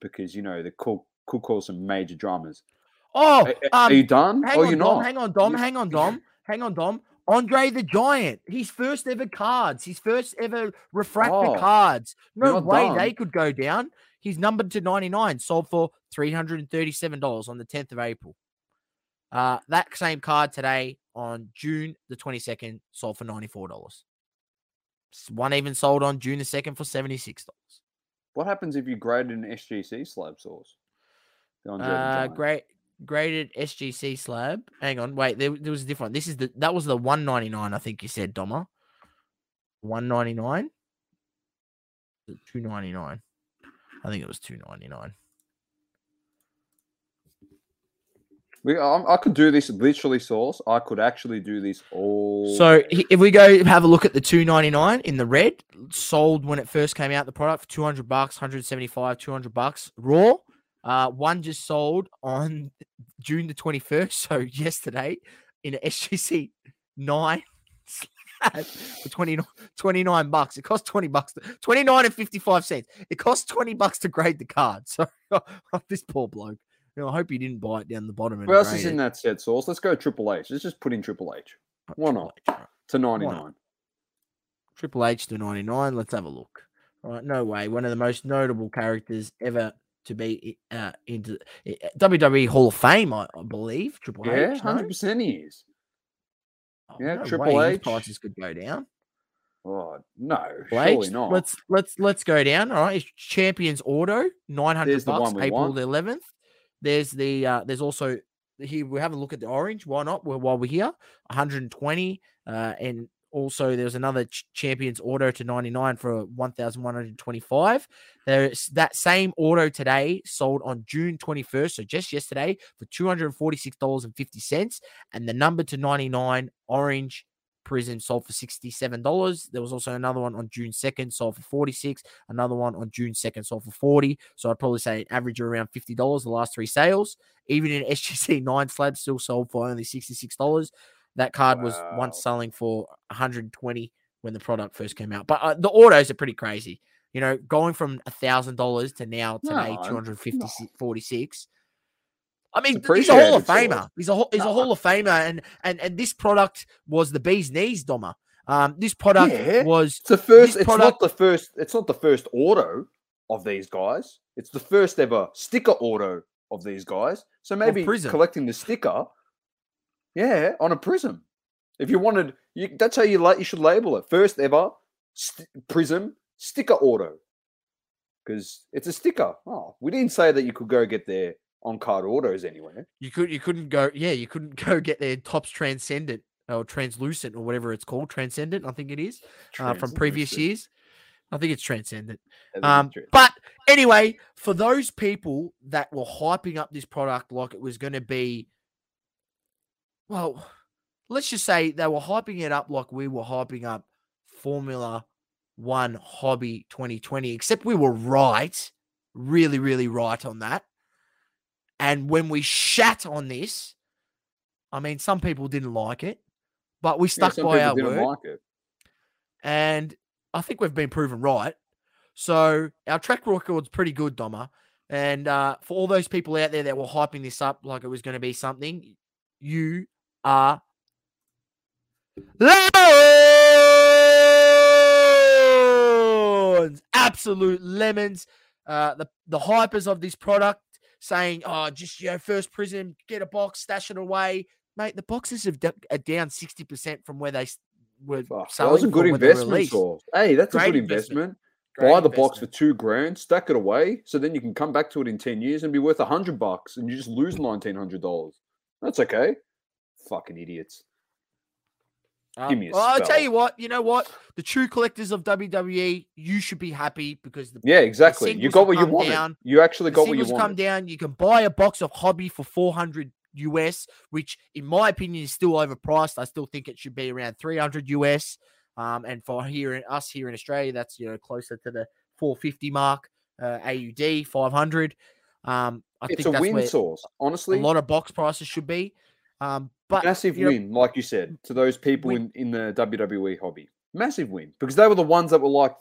because, you know, the cool could cause some major dramas. Oh, are, um, are you done? Hang or on, you Dom, not? hang on, Dom. Hang on, Dom. hang on, Dom. Andre the Giant, his first ever cards, his first ever refractor oh, cards. No way done. they could go down. He's numbered to 99, sold for $337 on the 10th of April. Uh, that same card today on June the 22nd sold for $94. One even sold on June the 2nd for $76. What happens if you graded an SGC slab Sauce? Uh, great graded SGC slab. Hang on, wait, there, there was a different. This is the that was the 199, I think you said, Doma. 199. 299. I think it was 299. We, I, I could do this literally, Sauce. I could actually do this all. So if we go have a look at the two ninety nine in the red, sold when it first came out, the product for two hundred bucks, hundred seventy five, two hundred bucks raw. Uh, one just sold on June the twenty first, so yesterday in an SGC nine for 20, 29 bucks. It cost 20 bucks, 29 and 55 cents. It cost 20 bucks to grade the card. So this poor bloke. You know, I hope you didn't buy it down the bottom. Who else is in that set Sauce? Let's go Triple H. Let's just put in Triple H. Why not? H, right. To 99. Triple H to 99. Let's have a look. All right, no way. One of the most notable characters ever to be uh, into WWE Hall of Fame, I, I believe. Triple yeah, hundred percent he is. Oh, yeah, no Triple way. H prices could go down. Oh no, surely not. Let's let's let's go down. All right, Champions Auto, nine hundred bucks, April the eleventh. There's the uh, there's also here we have a look at the orange. Why not? while we're here, 120, uh, and also there's another ch- Champions Auto to 99 for 1,125. There's that same auto today sold on June 21st, so just yesterday for $246.50, and the number to 99 orange Prizm sold for $67. There was also another one on June 2nd, sold for 46 Another one on June 2nd, sold for 40 So I'd probably say average around $50 the last three sales. Even in SGC 9 slab still sold for only $66. That card wow. was once selling for 120 when the product first came out. But uh, the autos are pretty crazy. You know, going from $1,000 to now today, no, 250 no. 46 I mean, he's a Hall of Famer. He's a he's a Hall of Famer, and and and this product was the bee's knees, Doma. Um, this product yeah, was it's the first. It's product, not the first. It's not the first auto of these guys. It's the first ever sticker auto of these guys. So maybe collecting the sticker, yeah, on a prism. If you wanted, you, that's how you like. You should label it first ever st- prism sticker auto because it's a sticker. Oh, we didn't say that you could go get their on card autos anywhere. You could you couldn't go yeah you couldn't go get their Topps transcendent or translucent or whatever it's called transcendent I think it is uh, from previous years. I think it's transcendent. Um, but anyway, for those people that were hyping up this product like it was going to be, well, let's just say they were hyping it up like we were hyping up Formula One Hobby 2020, except we were right, really, really right on that. And when we shat on this, I mean, some people didn't like it, but we stuck yeah, by our word. Like and I think we've been proven right. So our track record's pretty good, Doma. And uh, for all those people out there that were hyping this up like it was going to be something, you are lemons, absolute lemons. Uh, the the hypers of this product saying, "Oh, just you know, first Prizm, get a box, stash it away." Mate, the boxes have d- are down sixty percent from where they were oh, selling. That was a good investment. Hey, that's Great a good investment. investment. Buy the investment. box for two grand, stack it away, so then you can come back to it in ten years and be worth a hundred bucks, and you just lose nineteen hundred dollars. That's okay. Fucking idiots. Um, Give me a well, I'll tell you what. You know what? The true collectors of WWE, you should be happy because the yeah, exactly. The you got what you wanted. Down. You actually got what you wanted. come down. You can buy a box of hobby for four hundred US, which in my opinion is still overpriced. I still think it should be around three hundred US. Um, and for here in us here in Australia, that's you know closer to the four fifty mark. Uh, AUD five hundred. Um, I it's think a win Sauce. Honestly, a lot of box prices should be. Um, but massive win, know, like you said, to those people in, in the WWE hobby. Massive win because they were the ones that were like,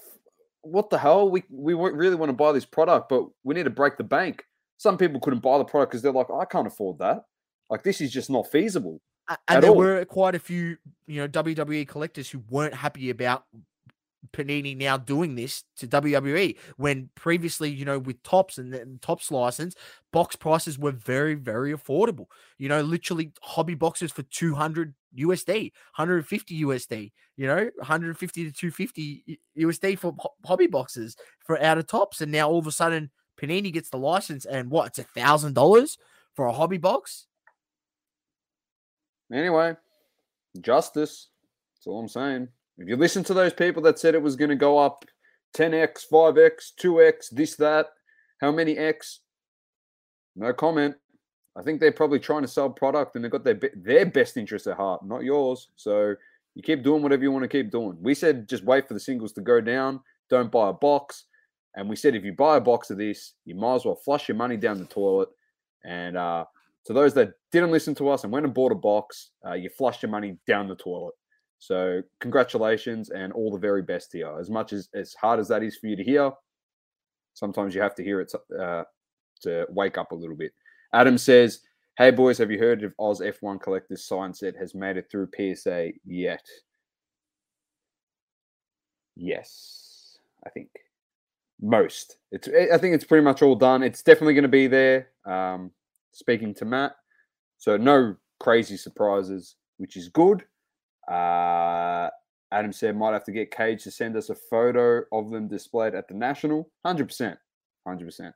"What the hell? We we really want to buy this product, but we need to break the bank." Some people couldn't buy the product because they're like, "I can't afford that. Like this is just not feasible." And there all. were quite a few, you know, WWE collectors who weren't happy about Panini now doing this to WWE when previously, you know, with Topps and the Topps license, box prices were very, very affordable. You know, literally hobby boxes for 200 USD, 150 USD, you know, 150 to 250 USD for hobby boxes for out of Topps. And now all of a sudden, Panini gets the license and what? It's a thousand dollars for a hobby box. Anyway, justice. That's all I'm saying. If you listen to those people that said it was going to go up 10x, 5x, 2x, this, that, how many x? No comment. I think they're probably trying to sell product and they've got their their best interest at heart, not yours. So you keep doing whatever you want to keep doing. We said just wait for the singles to go down. Don't buy a box. And we said if you buy a box of this, you might as well flush your money down the toilet. And uh, to those that didn't listen to us and went and bought a box, uh, you flushed your money down the toilet. So congratulations and all the very best to you. As much as as hard as that is for you to hear, sometimes you have to hear it to, uh, to wake up a little bit. Adam says, "Hey boys, have you heard of Oz F1 Collectors Sign Set has made it through PSA yet?" Yes, I think. most. It's I think it's pretty much all done. It's definitely going to be there. Um, speaking to Matt, so no crazy surprises, which is good. Uh, Adam said might have to get Cage to send us a photo of them displayed at the National. Hundred percent, hundred percent.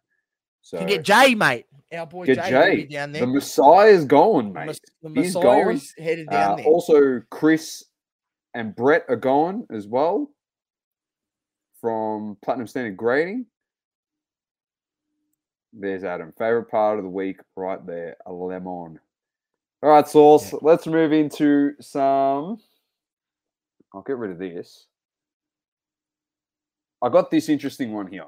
So you get Jay, mate. Our boy Jay, Jay. down there. The Messiah is going, mate. The, the He's going. headed down uh, there. Also, Chris and Brett are going as well from Platinum Standard Grading. There's Adam. Favorite part of the week right there. A lemon. All right, Sauce. Yeah. Let's move into some. I'll get rid of this. I got this interesting one here.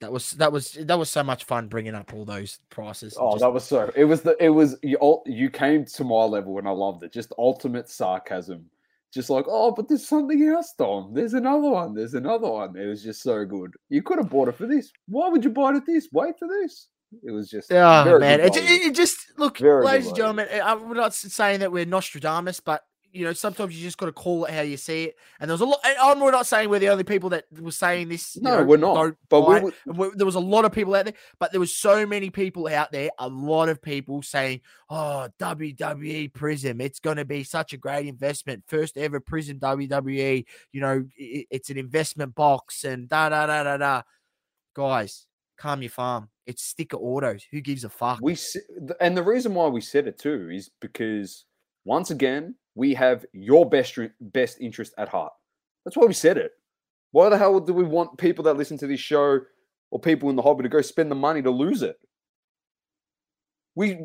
That was that was that was so much fun bringing up all those prices. Oh, just... that was so. It was the it was you. You came to my level and I loved it. Just ultimate sarcasm just like, oh, but there's something else, Dom. There's another one. There's another one. It was just so good. You could have bought it for this. Why would you buy it at this? Wait for this. It was just oh man, it, it, just look, very ladies and gentlemen. Eh, I'm not saying that we're Nostradamus, but you know, sometimes you just got to call it how you see it. And there was a lot. And eh, I'm not saying we're the only people that were saying this. No, know, we're not. But we were... there was a lot of people out there. But there was so many people out there. A lot of people saying, "Oh, WWE Prizm, it's going to be such a great investment. First ever Prizm WWE. You know, it, it's an investment box and da da da da da." Guys, calm your farm. It's sticker autos. Who gives a fuck? We and the reason why we said it too is because once again we have your best best interest at heart. That's why we said it. Why the hell do we want people that listen to this show or people in the hobby to go spend the money to lose it? We,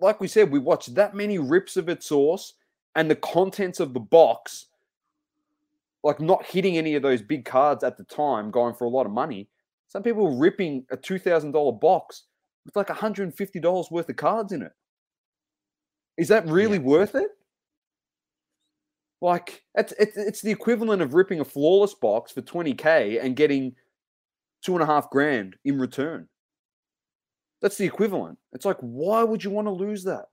like we said, we watched that many rips of its source and the contents of the box, like not hitting any of those big cards at the time, going for a lot of money. Some people ripping a $2,000 box with like $150 worth of cards in it. Is that really yeah. worth it? Like it's, it's it's the equivalent of ripping a flawless box for 20k and getting two and a half grand in return. That's the equivalent. It's like, why would you want to lose that?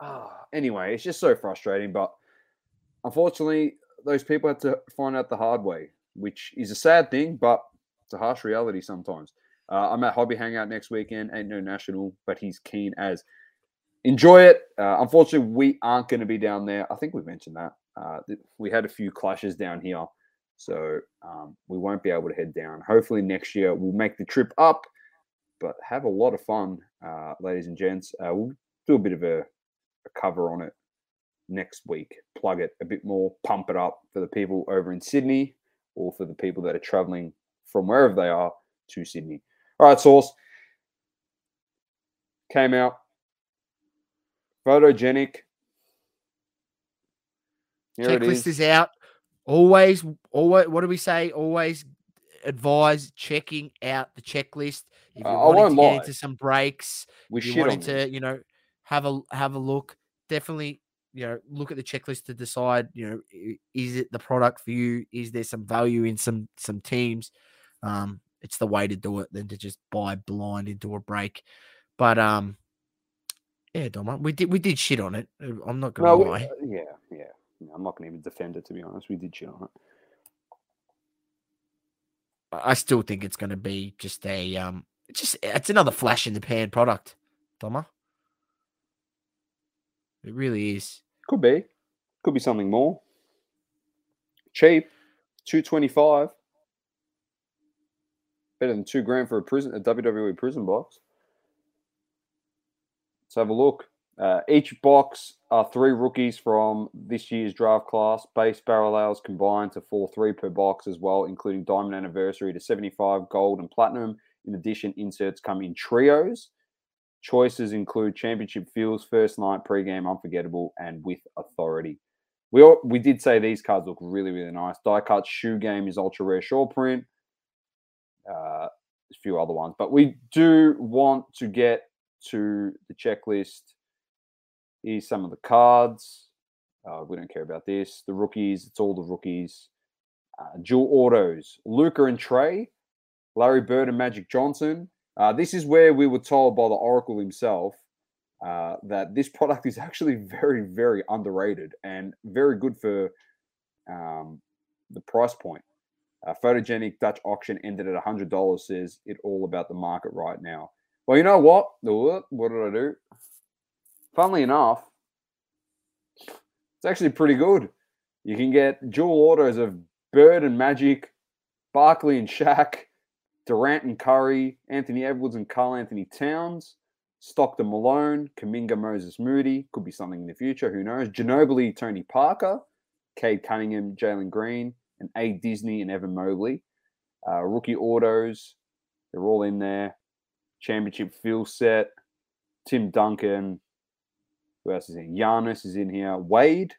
Ah, anyway, it's just so frustrating. But unfortunately, those people had to find out the hard way, which is a sad thing, but it's a harsh reality sometimes. Uh, I'm at Hobby Hangout next weekend. Ain't no national, but he's keen as. Enjoy it. Uh, unfortunately, we aren't going to be down there. I think we mentioned that. Uh, we had a few clashes down here, so um, we won't be able to head down. Hopefully next year we'll make the trip up, but have a lot of fun, uh, ladies and gents. Uh, we'll do a bit of a, a cover on it next week. Plug it a bit more, pump it up for the people over in Sydney or for the people that are traveling from wherever they are to Sydney. All right, Sauce came out photogenic here Checklist is. is out. Always, always. What do we say? Always advise checking out the checklist. If you're uh, wanting to get into some breaks, we you wanting to, you know, have a have a look. Definitely, you know, look at the checklist to decide, you know, is it the product for you? Is there some value in some some teams? Um, it's the way to do it than to just buy blind into a break. But um, yeah, Dom, we did we did shit on it. I'm not gonna no, lie. We, yeah, yeah. I'm not to even defend it to be honest. We did shit on it. I still think it's going to be just a um, it's just it's another flash in the pan product, Thomas. It really is. Could be, could be something more. Cheap, two twenty five. Better than two grand for a Prizm, a WWE Prizm box. Let's have a look. Uh, each box are three rookies from this year's draft class. Base parallels combined to four three per box as well, including Diamond Anniversary to 75, Gold, and Platinum. In addition, inserts come in trios. Choices include Championship Feels, First Night, Pregame, Unforgettable, and With Authority. We all, we did say these cards look really, really nice. Die Cut Shoe Game is ultra rare short print. Uh, a few other ones, but we do want to get to the checklist Here's some of the cards. Uh, we don't care about this. The rookies, it's all the rookies. Uh, dual autos, Luka and Trae, Larry Bird and Magic Johnson. Uh, this is where we were told by the Oracle himself uh, that this product is actually very, very underrated and very good for um, the price point. Uh, photogenic Dutch auction ended at $100 says it all about the market right now. Well, you know what? What did I do? Funnily enough, it's actually pretty good. You can get dual orders of Bird and Magic, Barkley and Shaq, Durant and Curry, Anthony Edwards and Karl Anthony Towns, Stockton Malone, Kuminga Moses Moody, could be something in the future, who knows? Ginobili, Tony Parker, Cade Cunningham, Jalen Green, and A. Disney and Evan Mobley. Uh, rookie autos, they're all in there. Championship field set, Tim Duncan. Who else is in? Giannis is in here. Wade.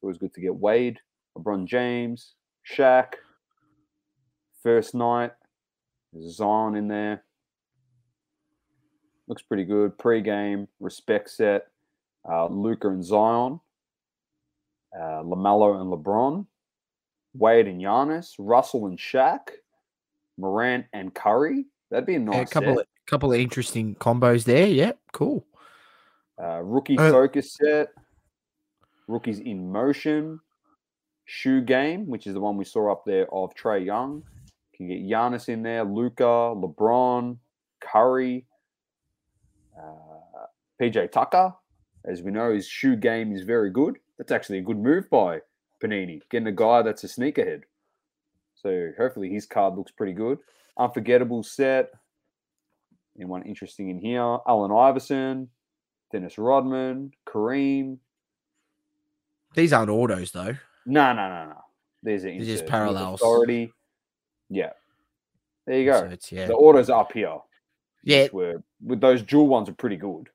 Always good to get Wade. LeBron James, Shaq. First night. There's Zion in there. Looks pretty good. Pre-game, respect set. Uh, Luka and Zion. Uh, LaMelo and LeBron. Wade and Giannis. Russell and Shaq. Morant and Curry. That'd be a nice yeah, a couple set. of couple of interesting combos there. Yeah, cool. Uh, rookie uh, focus set. Rookies in motion. Shoe game, which is the one we saw up there of Trae Young. Can get Giannis in there, Luka, LeBron, Curry, uh, PJ Tucker. As we know, his shoe game is very good. That's actually a good move by Panini, getting a guy that's a sneakerhead. So hopefully his card looks pretty good. Unforgettable set. Anyone interesting in here? Allen Iverson, Dennis Rodman, Kareem. These aren't autos though. No, no, no, no. These are just parallels. Authority. Yeah. There you go. So yeah. The autos are up here. Yeah. Were, with those dual ones are pretty good.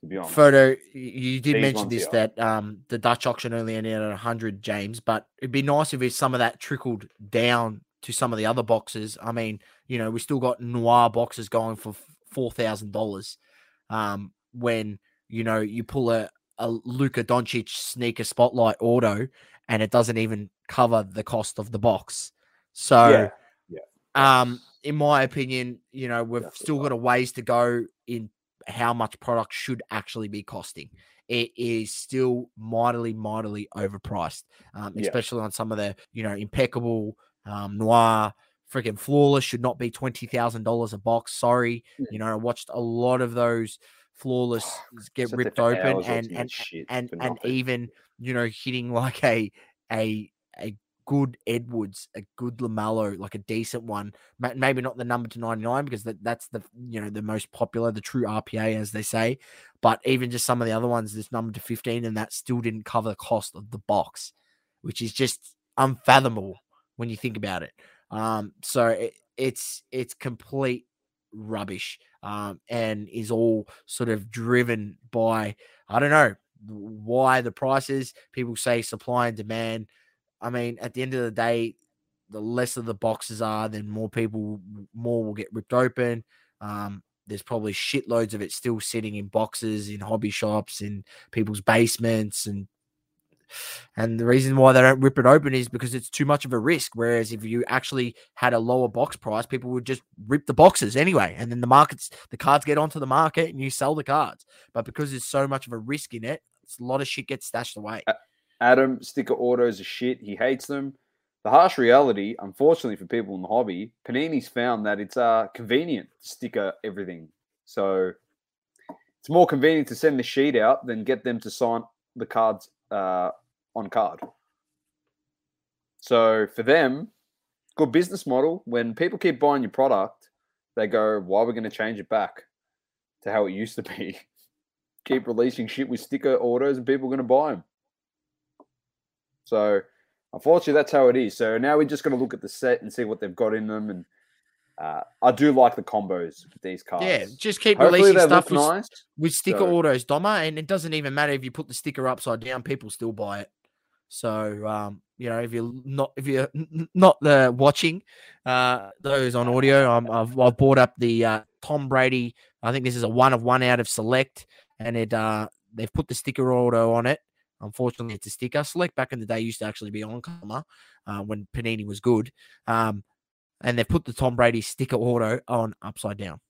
To be honest. Photo, you did These mention this that um the Dutch auction only ended at hundred, James, but it'd be nice if some of that trickled down to some of the other boxes. I mean, you know, we still got noir boxes going for four thousand dollars. Um, when you know you pull a, a Luka Doncic sneaker spotlight auto and it doesn't even cover the cost of the box. So, yeah, yeah. um, in my opinion, you know, we've still got a ways to go in how much product should actually be costing. It is still mightily, mightily overpriced, um, especially yeah. on some of the, you know, impeccable um, noir, freaking flawless should not be twenty thousand dollars a box. Sorry, mm. you know, I watched a lot of those flawless get ripped open and and and, and even you know hitting like a a a good Edwards, a good LaMelo, like a decent one. Maybe not the number to 99 because that, that's the you know the most popular, the true RPA as they say. But even just some of the other ones, this number to 15, and that still didn't cover the cost of the box, which is just unfathomable when you think about it. Um, so it, it's it's complete rubbish um, and is all sort of driven by I don't know why the prices. People say supply and demand. I mean, at the end of the day, the less of the boxes are, then more people, more will get ripped open. Um, there's probably shitloads of it still sitting in boxes in hobby shops, in people's basements, and and the reason why they don't rip it open is because it's too much of a risk. Whereas if you actually had a lower box price, people would just rip the boxes anyway. And then the markets, the cards get onto the market and you sell the cards. But because there's so much of a risk in it, a lot of shit gets stashed away. Adam, sticker autos are shit. He hates them. The harsh reality, unfortunately for people in the hobby, Panini's found that it's uh, convenient to sticker everything. So it's more convenient to send the sheet out than get them to sign the cards uh, on card. So for them, good business model. When people keep buying your product, they go, "Why are we going to change it back to how it used to be?" keep releasing shit with sticker autos, and people are going to buy them. So unfortunately, that's how it is. So now we're just going to look at the set and see what they've got in them and uh, I do like the combos with these cards. Yeah, just keep Hopefully releasing stuff with, nice. with sticker so. autos, Doma, and it doesn't even matter if you put the sticker upside down; people still buy it. So, um, you know, if you're not if you're not the watching uh, those on audio, i have I've bought up the uh, Tom Brady. I think this is a one of one out of select, and it uh, they've put the sticker auto on it. Unfortunately, it's a sticker. Select back in the day used to actually be on color uh, when Panini was good. Um, and they've put the Tom Brady sticker auto on upside down.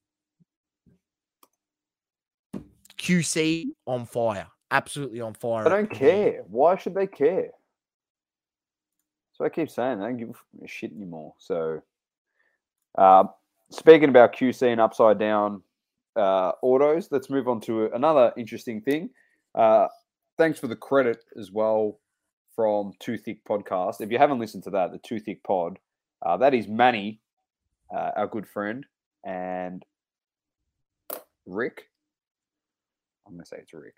QC on fire, absolutely on fire. I don't care. Why should they care? So I keep saying they don't give a shit anymore. So, uh, speaking about QC and upside down uh, autos, let's move on to another interesting thing. Uh, thanks for the credit as well from Too Thick Podcast. If you haven't listened to that, the Too Thick Pod, uh, that is Manny, uh, our good friend, and Rick. I'm gonna say it's Rick.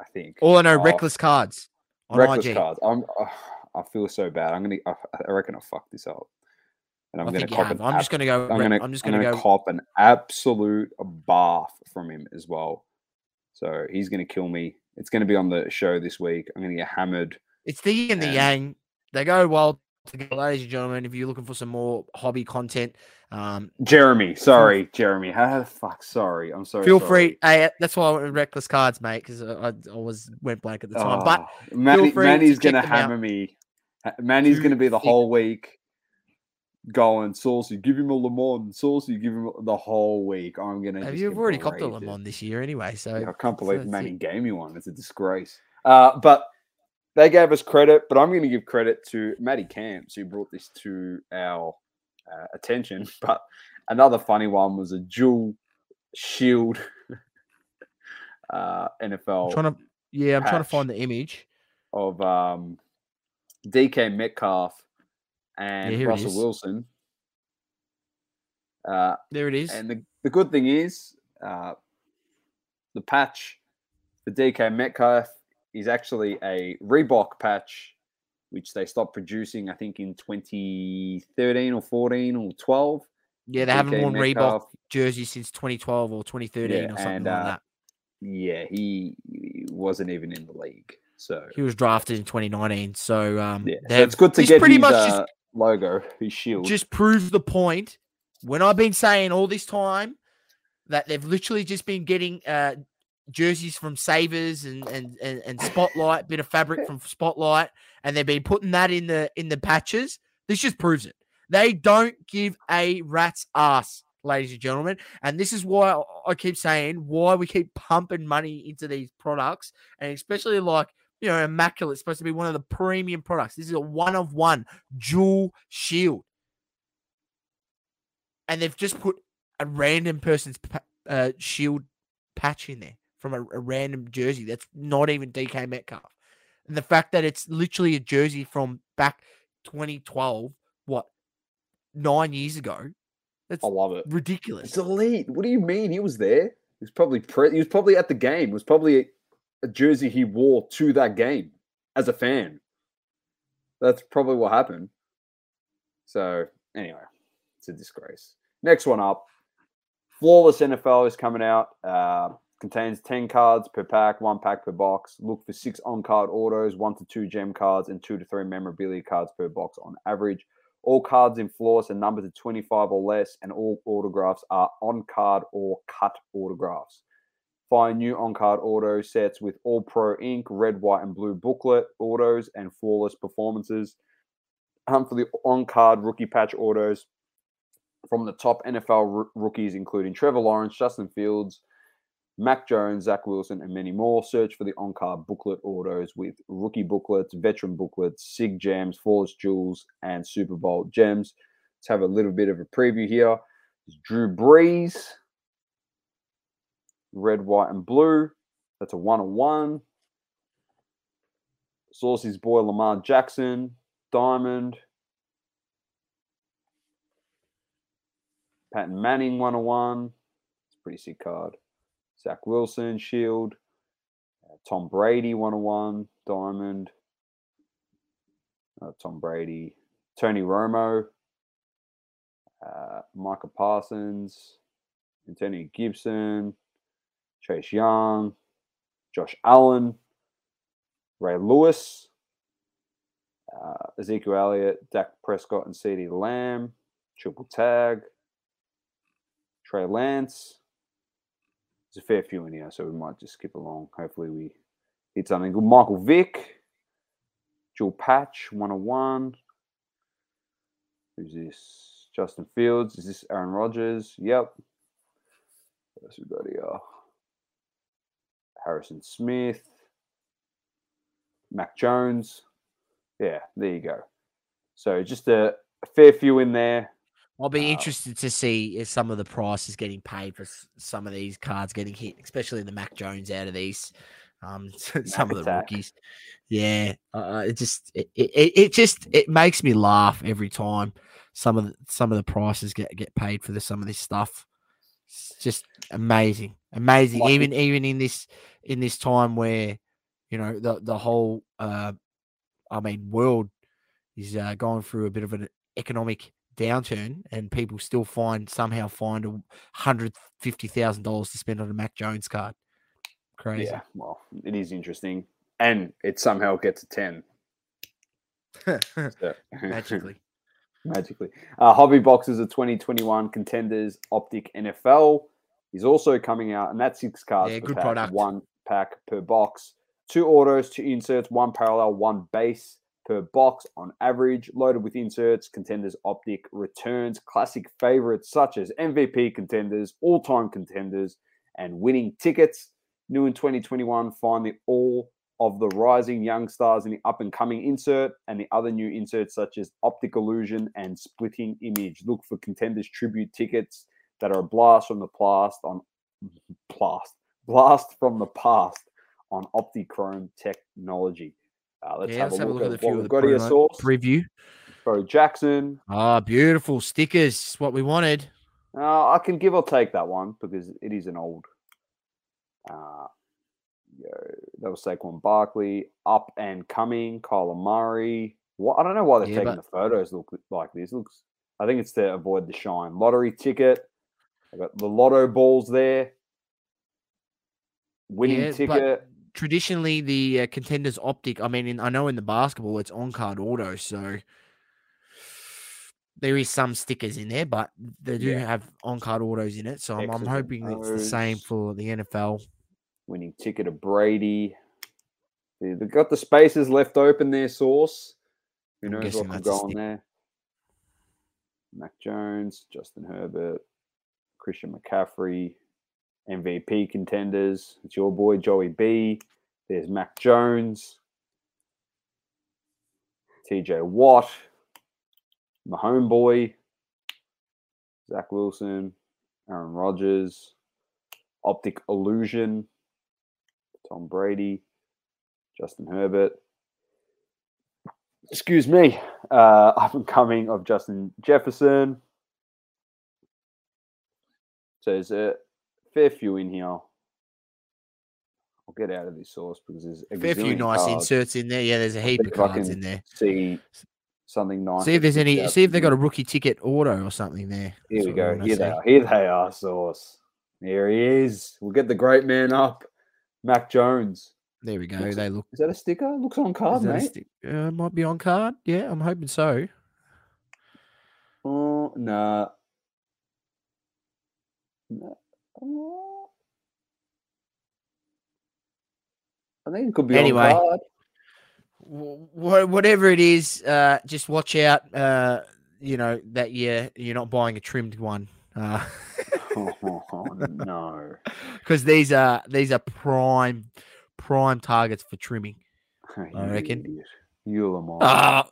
I think. All I know, oh, reckless cards. reckless IG. cards. I'm. Oh, I feel so bad. I'm gonna. I reckon I fuck this up. And I'm I gonna cop. an I'm just gonna go. I'm gonna. I'm just gonna, gonna go. cop an absolute bath from him as well. So he's gonna kill me. It's gonna be on the show this week. I'm gonna get hammered. It's the yin and the yang. They go well together, ladies and gentlemen. If you're looking for some more hobby content, um, Jeremy, sorry, Jeremy. How the fuck? Sorry, I'm sorry. Feel sorry. free. Hey, that's why I went reckless cards, mate, because I, I, was went blank at the time. Oh, but Manny, Manny's to gonna hammer out. me. Manny's gonna be the whole week going saucy. Give him a Le Mans, saucy. Give him the whole week. I'm gonna. Have you already copped a Le Mans this year anyway? So yeah, I can't believe so gave me one. It's a disgrace. Uh, but they gave us credit, but I'm going to give credit to Matty Camps who brought this to our uh, attention. But another funny one was a dual shield uh, NFL. I'm trying to, yeah, I'm trying to find the image of um, DK Metcalf and yeah, Russell Wilson. Uh, there it is. And the, the good thing is, uh, the patch the DK Metcalf is actually a Reebok patch, which they stopped producing, I think, in 2013 or 14 or 12. Yeah, they DK haven't worn Metcalf. Reebok jersey since 2012 or 2013 yeah, or something and, like uh, that. Yeah, he, wasn't even in the league. So he was drafted in 2019. So um, yeah, so it's good to get pretty his, much uh, just, logo, his shield. Just proves the point. When I've been saying all this time that they've literally just been getting uh, jerseys from Savers and, and and and Spotlight, bit of fabric from Spotlight, and they've been putting that in the in the patches. This just proves it. They don't give a rat's ass, ladies and gentlemen. And this is why I keep saying why we keep pumping money into these products, and especially like you know, immaculate. It's supposed to be one of the premium products. This is a one of one dual shield. And they've just put a random person's uh, shield patch in there from a, a random jersey that's not even DK Metcalf. And the fact that it's literally a jersey from back 2012, what, nine years ago? That's I love it. Ridiculous. It's elite. What do you mean? He was there. He was probably pre- he was probably at the game. It was probably a jersey he wore to that game as a fan. That's probably what happened. So, anyway, it's a disgrace. Next one up Flawless NFL is coming out. Uh, contains 10 cards per pack, one pack per box. Look for six on card autos, one to two gem cards, and two to three memorabilia cards per box on average. All cards in Flawless are numbered to 25 or less, and all autographs are on card or cut autographs. Find new on card auto sets with All Pro Ink, red, white, and blue booklet autos and flawless performances. Hunt for the on card rookie patch autos from the top NFL r- rookies, including Trevor Lawrence, Justin Fields, Mac Jones, Zach Wilson, and many more. Search for the on card booklet autos with rookie booklets, veteran booklets, SIG gems, flawless jewels, and Super Bowl gems. Let's have a little bit of a preview here. Drew Brees red, white, and blue. That's a one on one. Saucy's boy Lamar Jackson, diamond. Peyton Manning one on one. It's a pretty sick card. Zach Wilson, shield. Uh, Tom Brady one on one, diamond. Uh, Tom Brady. Tony Romo. Uh, Micah Parsons. Antonio Gibson. Chase Young, Josh Allen, Ray Lewis, uh, Ezekiel Elliott, Dak Prescott, and CeeDee Lamb, triple tag, Trey Lance. There's a fair few in here, so we might just skip along. Hopefully, we hit something good. Michael Vick, Joe Patch, 101. Who's this? Justin Fields. Is this Aaron Rodgers? Yep. Else we got here? Harrison Smith, Mac Jones. Yeah, there you go. So just a, a fair few in there. I'll be uh, interested to see if some of the prices getting paid for some of these cards getting hit, especially the Mac Jones out of these. Um, some of the attack. rookies. Yeah, uh, it just it, it, it just it makes me laugh every time some of the, some of the prices get get paid for the, some of this stuff. It's just amazing, amazing. Like even even in this in this time where you know the the whole uh, I mean world is uh, going through a bit of an economic downturn, and people still find somehow find a hundred fifty thousand dollars to spend on a Mac Jones card. Crazy. Yeah, well, it is interesting, and it somehow gets a ten. so. Magically. Magically. Uh, Hobby Boxes of 2021 Contenders Optic NFL is also coming out, and that's six cards. Yeah, good pack, product. One pack per box. Two autos, two inserts, one parallel, one base per box on average, loaded with inserts, contenders, optic, returns, classic favorites such as MVP contenders, all time contenders, and winning tickets. New in 2021, find the all of the rising young stars in the up and coming insert and the other new inserts such as Optic Illusion and Splitting Image. Look for contenders tribute tickets that are blast from the past on blast blast from the past on Optichrome technology. Uh, let's, yeah, have, let's a have a look, at, at the what we've got here. Sauce preview. Bo Jackson. Ah, beautiful stickers. What we wanted. Uh, I can give or take that one because it is an old. Uh, yo, that was Saquon Barkley, up and coming, Kyler Murray. What I don't know why they're yeah, taking but... the photos look like this. Looks, I think it's to avoid the shine. Lottery ticket. I got the lotto balls there. Winning yeah, ticket traditionally the uh, contenders optic. I mean, in, I know in the basketball it's on card auto, so there is some stickers in there, but they do yeah. have on card autos in it. So I'm, I'm, hoping it's the same for the NFL. Winning ticket of Brady. They've got the spaces left open there, Sauce. Who knows what can go on there? Mac Jones, Justin Herbert, Christian McCaffrey, MVP contenders. It's your boy Joey B. There's Mac Jones, TJ Watt, my homeboy, Zach Wilson, Aaron Rodgers, Optic Illusion, Tom Brady, Justin Herbert. Excuse me, uh, up and coming of Justin Jefferson. So there's a fair few in here. I'll get out of this Sauce because there's a fair few nice cards. inserts in there. Yeah, there's a heap of cards in there. See something nice. See if there's any. See if they got a rookie ticket auto or something there. Here we go. Here they are. Here they are. Sauce. There he is. We'll get the great man up, Mac Jones. There we go. Looks, they look. Is that a sticker? Looks on card, mate. Uh, might be on card. Yeah, I'm hoping so. Oh no. I think it could be anyway. whatever it is, uh, just watch out. Uh, you know that you're you're not buying a trimmed one. Uh, oh, no, because these are these are prime prime targets for trimming. I reckon. You uh,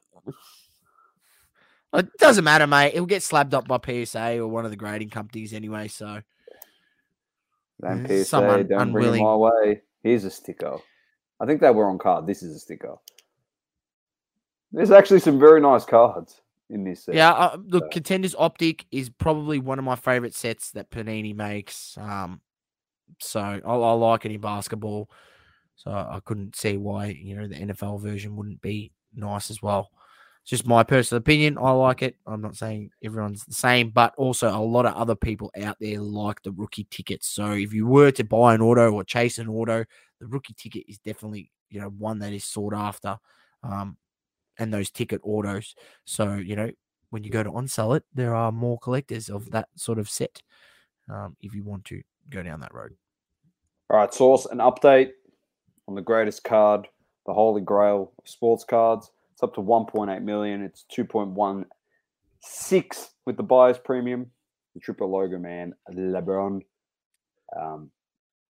it doesn't matter, mate. It'll get slabbed up by PSA or one of the grading companies anyway. So don't PSA, Someone don't unwilling. bring it my way. Here's a sticker. I think they were on card. This is a sticker. There's actually some very nice cards in this set. Yeah, uh, look, so. Contenders Optic is probably one of my favorite sets that Panini makes. Um, so I, I like it in basketball. So I couldn't see why you know the NFL version wouldn't be nice as well. It's just my personal opinion. I like it. I'm not saying everyone's the same, but also a lot of other people out there like the rookie tickets. So if you were to buy an auto or chase an auto, the rookie ticket is definitely you know one that is sought after, um, and those ticket autos. So you know when you go to on sell it, there are more collectors of that sort of set. Um, if you want to go down that road. All right, Sauce an update on the greatest card, the holy grail of sports cards. It's up to 1.8 million. It's 2.16 with the buyer's premium. The triple logo man, LeBron. Um,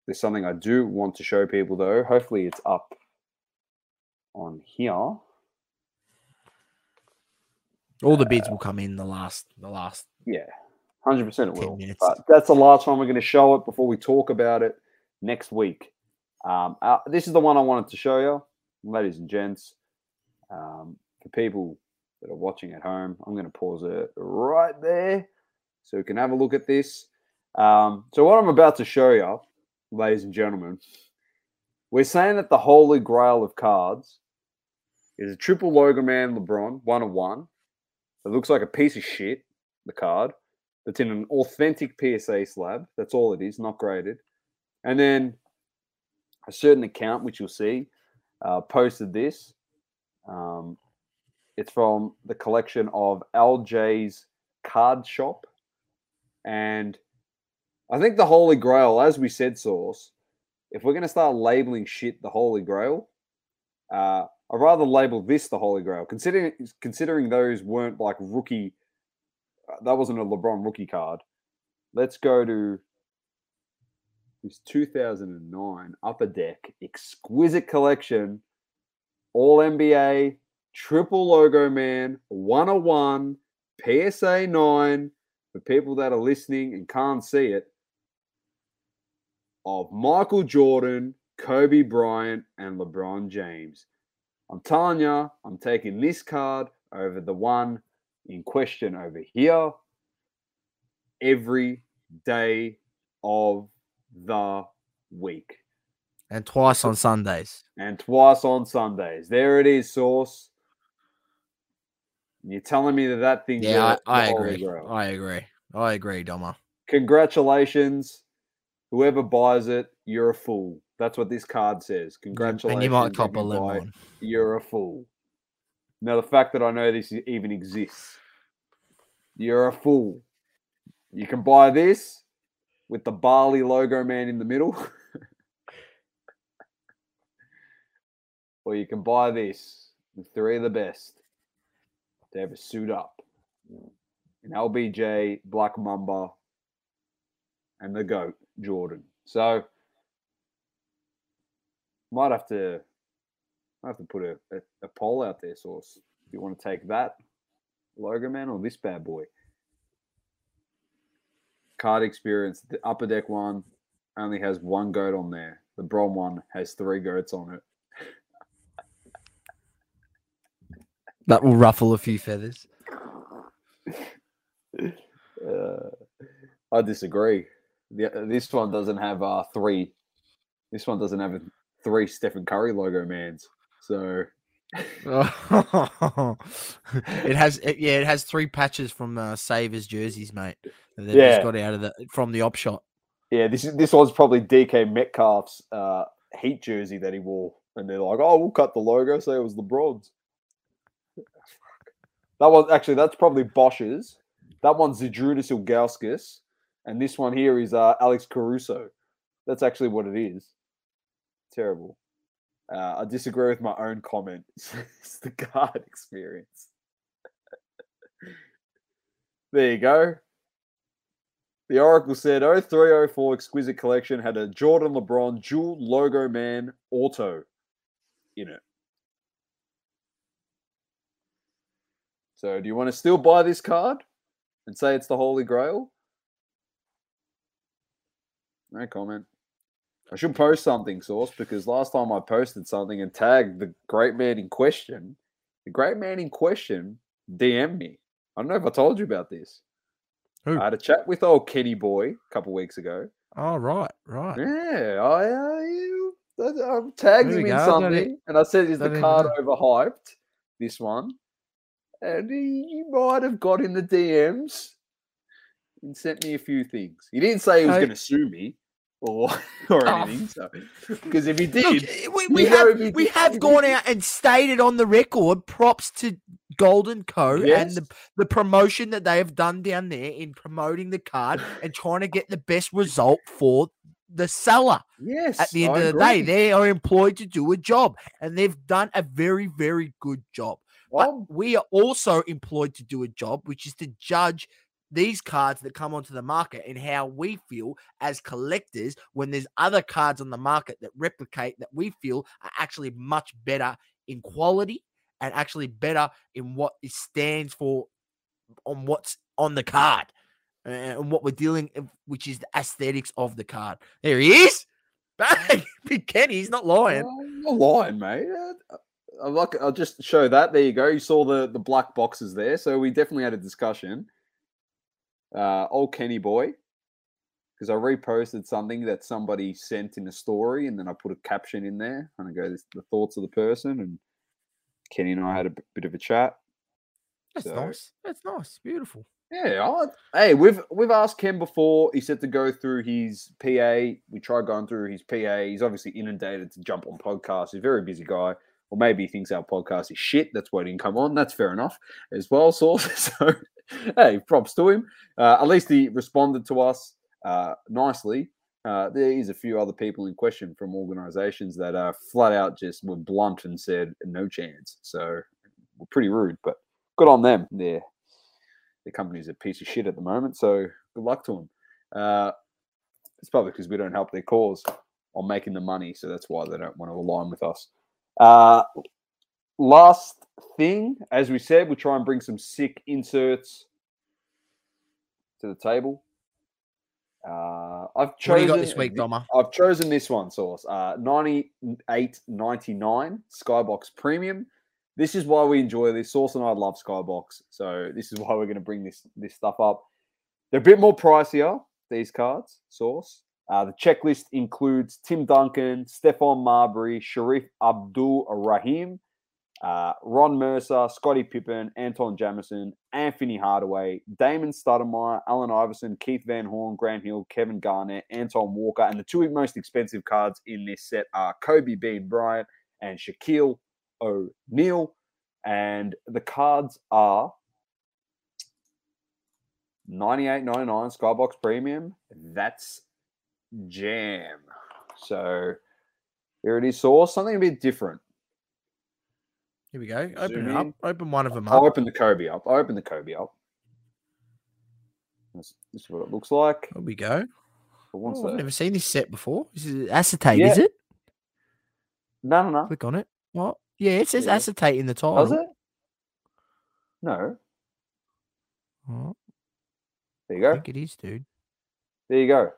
there's something I do want to show people though. Hopefully, it's up on here. All the bids uh, will come in the last, the last. Yeah, hundred percent it will. Minutes. But that's the last time we're going to show it before we talk about it next week. Um, uh, this is the one I wanted to show you, ladies and gents. Um, for people that are watching at home, I'm going to pause it right there so we can have a look at this. Um, so, what I'm about to show you, ladies and gentlemen, we're saying that the holy grail of cards is a triple logo man LeBron, one of one. It looks like a piece of shit, the card. That's in an authentic PSA slab. That's all it is, not graded. And then a certain account, which you'll see, uh, posted this. Um, it's from the collection of LJ's Card Shop. And I think the Holy Grail, as we said, Sauce, if we're going to start labeling shit the Holy Grail, uh, I'd rather label this the Holy Grail, considering considering those weren't like rookie. Uh, that wasn't a LeBron rookie card. Let's go to this 2009 Upper Deck exquisite collection, All NBA, Triple Logo Man, 101, PSA 9. For people that are listening and can't see it, of Michael Jordan, Kobe Bryant, and LeBron James. I'm telling you, I'm taking this card over the one in question over here every day of the week. And twice on Sundays. And twice on Sundays. There it is, Sauce. You're telling me that that thing. Yeah, I, I agree. I agree. I agree, Doma. Congratulations. Whoever buys it, you're a fool. That's what this card says. Congratulations. And you might cop a lemon. You're a fool. Now, the fact that I know this even exists, you're a fool. You can buy this with the Bali logo man in the middle. or you can buy this with three of the best to a suit up. An LBJ, Black Mamba, and the GOAT, Jordan. So might have to I have to put a, a, a, poll out there, Sauce. If you want to take that logo man or this bad boy. Card experience, the upper deck one only has one goat on there. The Bron one has three goats on it. That will ruffle a few feathers. Uh, I disagree. The, this one doesn't have uh, three. This one doesn't have a three Stephen Curry logo mans. So it has it, yeah, it has three patches from uh, Savers jerseys, mate. That yeah, got out of the from the op shot. Yeah, this is this was probably DK Metcalf's uh, Heat jersey that he wore, and they're like, "Oh, we'll cut the logo, say it was the LeBron's." That was actually that's probably Bosh's. That one's Zydrunas Ilgauskas, and this one here is uh, Alex Caruso. That's actually what it is. Terrible. Uh, I disagree with my own comment. it's the card experience. there you go. The Oracle said 0304 Exquisite Collection had a Jordan LeBron dual logo man auto in it. So, do you want to still buy this card and say it's the Holy Grail? No comment. I should post something, Sauce, because last time I posted something and tagged the great man in question, the great man in question DM me. I don't know if I told you about this. Who? I had a chat with old Kenny Boy a couple weeks ago. Oh, right, right. Yeah, I, uh, I tagged him in go. something, and I said, "Is the card overhyped?" This one, and he, he might have got in the DMs and sent me a few things. He didn't say he was going to sue me or or oh. anything. So, because if he did, Look, eh, we, we have did, we have gone out and stated on the record props to Goldin Co yes. and the, the promotion that they have done down there in promoting the card and trying to get the best result for the seller. Yes. At the end I of the agree. day, they are employed to do a job and they've done a very, very good job. Well, but we are also employed to do a job, which is to judge these cards that come onto the market and how we feel as collectors when there's other cards on the market that replicate that we feel are actually much better in quality and actually better in what it stands for on what's on the card and what we're dealing, uh, which is the aesthetics of the card. There he is. Bang! Big Kenny, he's not lying. I'm not lying, mate. Uh, I'll, look, I'll just show that. There you go. You saw the, the black boxes there. So we definitely had a discussion. Uh, old Kenny boy, because I reposted something that somebody sent in a story, and then I put a caption in there, and I go, "This the thoughts of the person." And Kenny and I had a bit of a chat. That's so, nice. That's nice. Beautiful. Yeah. I, hey, we've we've asked Ken before. He said to go through his PA. We tried going through his PA. He's obviously inundated to jump on podcasts. He's a very busy guy. Or maybe he thinks our podcast is shit. That's why he didn't come on. That's fair enough as well, Sauce. So, hey, props to him. Uh, at least he responded to us uh, nicely. Uh, there is a few other people in question from organisations that are flat out just were blunt and said no chance. So, we're pretty rude, but good on them. Their their company's a piece of shit at the moment. So good luck to them. Uh, it's probably because we don't help their cause on making the money, so that's why they don't want to align with us. Uh, last thing, as we said, we'll try and bring some sick inserts to the table. Uh, I've chosen this week, Doma. I've chosen this one Sauce. Uh, ninety eight ninety nine Skybox Premium this is why we enjoy this. Sauce and I love Skybox, so this is why we're going to bring this this stuff up. They're a bit more pricier. These cards, Sauce. Uh, the checklist includes Tim Duncan, Stephon Marbury, Sharif Abdul Rahim, uh, Ron Mercer, Scottie Pippen, Antawn Jamison, Anthony Hardaway, Damon Stoudemire, Allen Iverson, Keith Van Horn, Grant Hill, Kevin Garnett, Antoine Walker, and the two most expensive cards in this set are Kobe Bean Bryant and Shaquille O'Neal. And the cards are 98.99 Skybox Premium. That's jam. So here it is, Sauce. Something a bit different. Here we go. Open up. Open one of them up. I'll open the Kobe up. I'll open the Kobe up. This, this is what it looks like. Here we go. Oh, I've never seen this set before. This is acetate, yeah. is it? No, no, no. Click on it. What? Yeah, it says yeah. acetate in the title. Does it? No. Oh. There you go. I think it is, dude. There you go.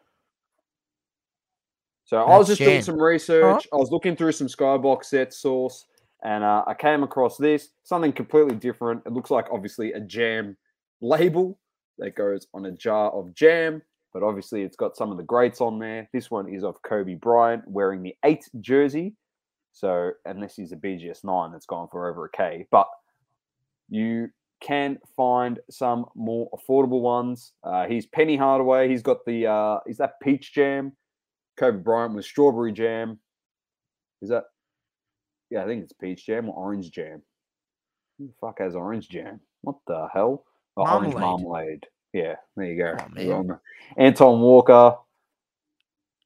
So That's I was just doing some research. I was looking through some Skybox set Sauce, and uh, I came across this something completely different. It looks like obviously a jam label that goes on a jar of jam, but obviously it's got some of the greats on there. This one is of Kobe Bryant wearing the eight jersey. So unless he's a BGS nine that's gone for over a K, but you can find some more affordable ones. Uh, he's Penny Hardaway. He's got the uh, is that peach jam? Kobe Bryant with strawberry jam. Is that? Yeah, I think it's peach jam or orange jam. Who the fuck has orange jam? What the hell? Oh, orange marmalade. Yeah, there you go. Oh, Antoine Walker,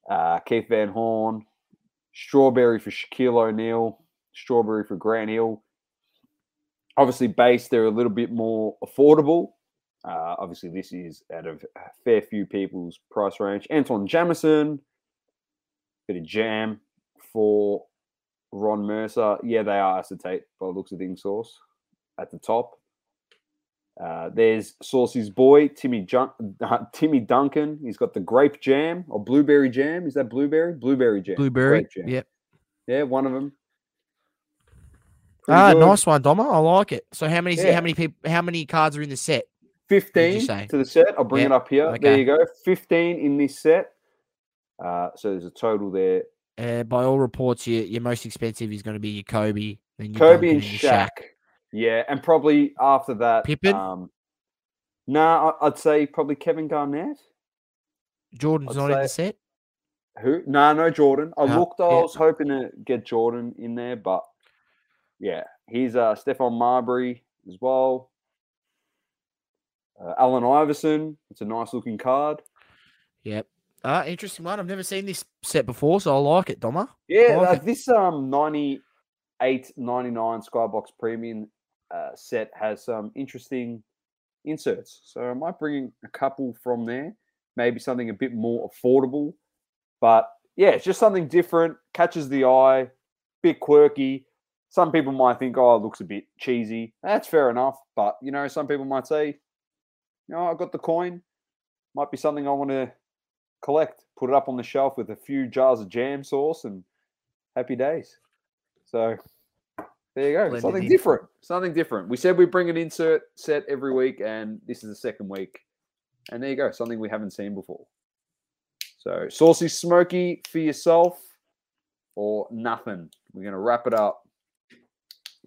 uh, Keith Van Horn, Strawberry for Shaquille O'Neal, Strawberry for Grant Hill. Obviously, base they're a little bit more affordable. Uh, obviously, this is out of a fair few people's price range. Antawn Jamison, bit of jam for Ron Mercer. Yeah, they are acetate by the looks of things. Sauce at the top. Uh, there's Saucy's boy, Timmy Jun- uh, Timmy Duncan. He's got the grape jam or blueberry jam. Is that blueberry? Blueberry jam. Blueberry. Jam. Yep. Yeah, one of them. Pretty ah, good. nice one, Doma. I like it. So how many yeah. how many people how many cards are in the set? 15 to the set. I'll bring it up here. Okay. There you go. 15 in this set. Uh, so there's a total there. Uh, by all reports, your, your most expensive is going to be your Kobe. Then your Kobe and Shaq. Shaq. Yeah, and probably after that, Pippen. Um, no, nah, I'd say probably Kevin Garnett. Jordan's I'd not say, in the set. Who? No, nah, no Jordan. I no, looked. I was hoping to get Jordan in there, but yeah, he's uh Stephon Marbury as well. Uh, Allen Iverson. It's a nice looking card. Yep. Uh, interesting one. I've never seen this set before, so I like it, Doma. Yeah, like uh, it. this um ninety eight ninety nine Skybox Premium uh, set has some interesting inserts. So I might bring a couple from there, maybe something a bit more affordable. But yeah, it's just something different, catches the eye, bit quirky. some people might think, oh, it looks a bit cheesy. That's fair enough. But, you know, some people might say, you know, I got the coin. Might be something I want to collect, put it up on the shelf with a few jars of jam sauce and happy days. So there you go. Blended something in. different. Something different. We said we bring an insert set every week, and this is the second week. And there you go. Something we haven't seen before. So saucy smoky for yourself or nothing. We're going to wrap it up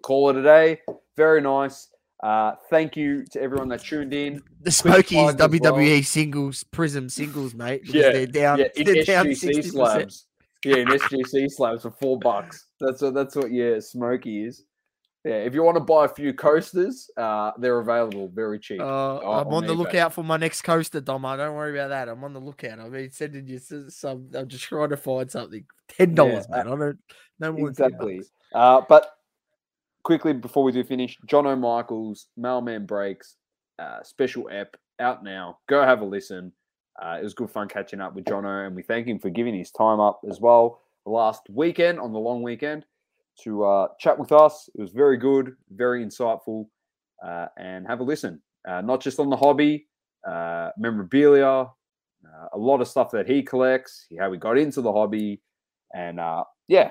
call it a day. Very nice. Uh, thank you to everyone that tuned in. The Smokies WWE well. singles, Prizm singles, mate. Yeah, they're down. Yeah, in they're SGC down slabs. Yeah, in SGC slabs for four bucks. That's what that's what yeah, Smoky is. Yeah, if you want to buy a few coasters, uh, they're available very cheap. Uh, I'm on, on the lookout for my next coaster, Dom. I don't worry about that. I'm on the lookout. I mean, sending you some. I'm just trying to find something. Ten dollars, yeah, man. I don't. No more exactly. Uh, but quickly before we do finish, John O'Michael's Mailman Breaks uh, special ep out now. Go have a listen. Uh, it was good fun catching up with John O, and we thank him for giving his time up as well last weekend on the long weekend to uh, chat with us. It was very good, very insightful, uh, and have a listen. Uh, not just on the hobby, uh, memorabilia, a lot of stuff that he collects, how he got into the hobby, and yeah,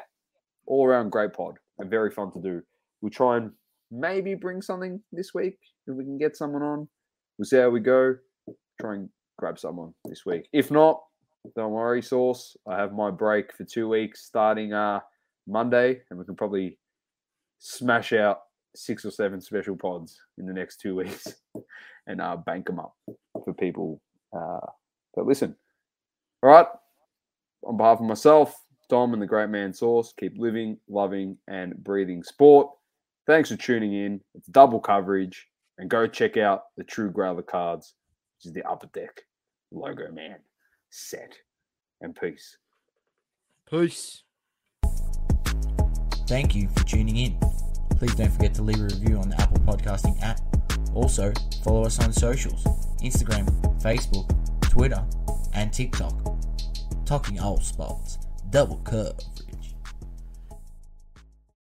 all around great pod and very fun to do. We'll try and maybe bring something this week if we can get someone on. We'll see how we go. Try and grab someone this week. If not, don't worry, Sauce. I have my break for two weeks starting uh Monday, and we can probably smash out six or seven special pods in the next two weeks and uh, bank them up for people uh, that listen. All right. On behalf of myself, Dom, and the great man Sauce, keep living, loving, and breathing sport. Thanks for tuning in. It's double coverage. And go check out the True Growler cards, which is the upper deck logo man set. And peace. Peace. Thank you for tuning in. Please don't forget to leave a review on the Apple Podcasting app. Also, follow us on socials Instagram, Facebook, Twitter, and TikTok. Talking all spots, double coverage.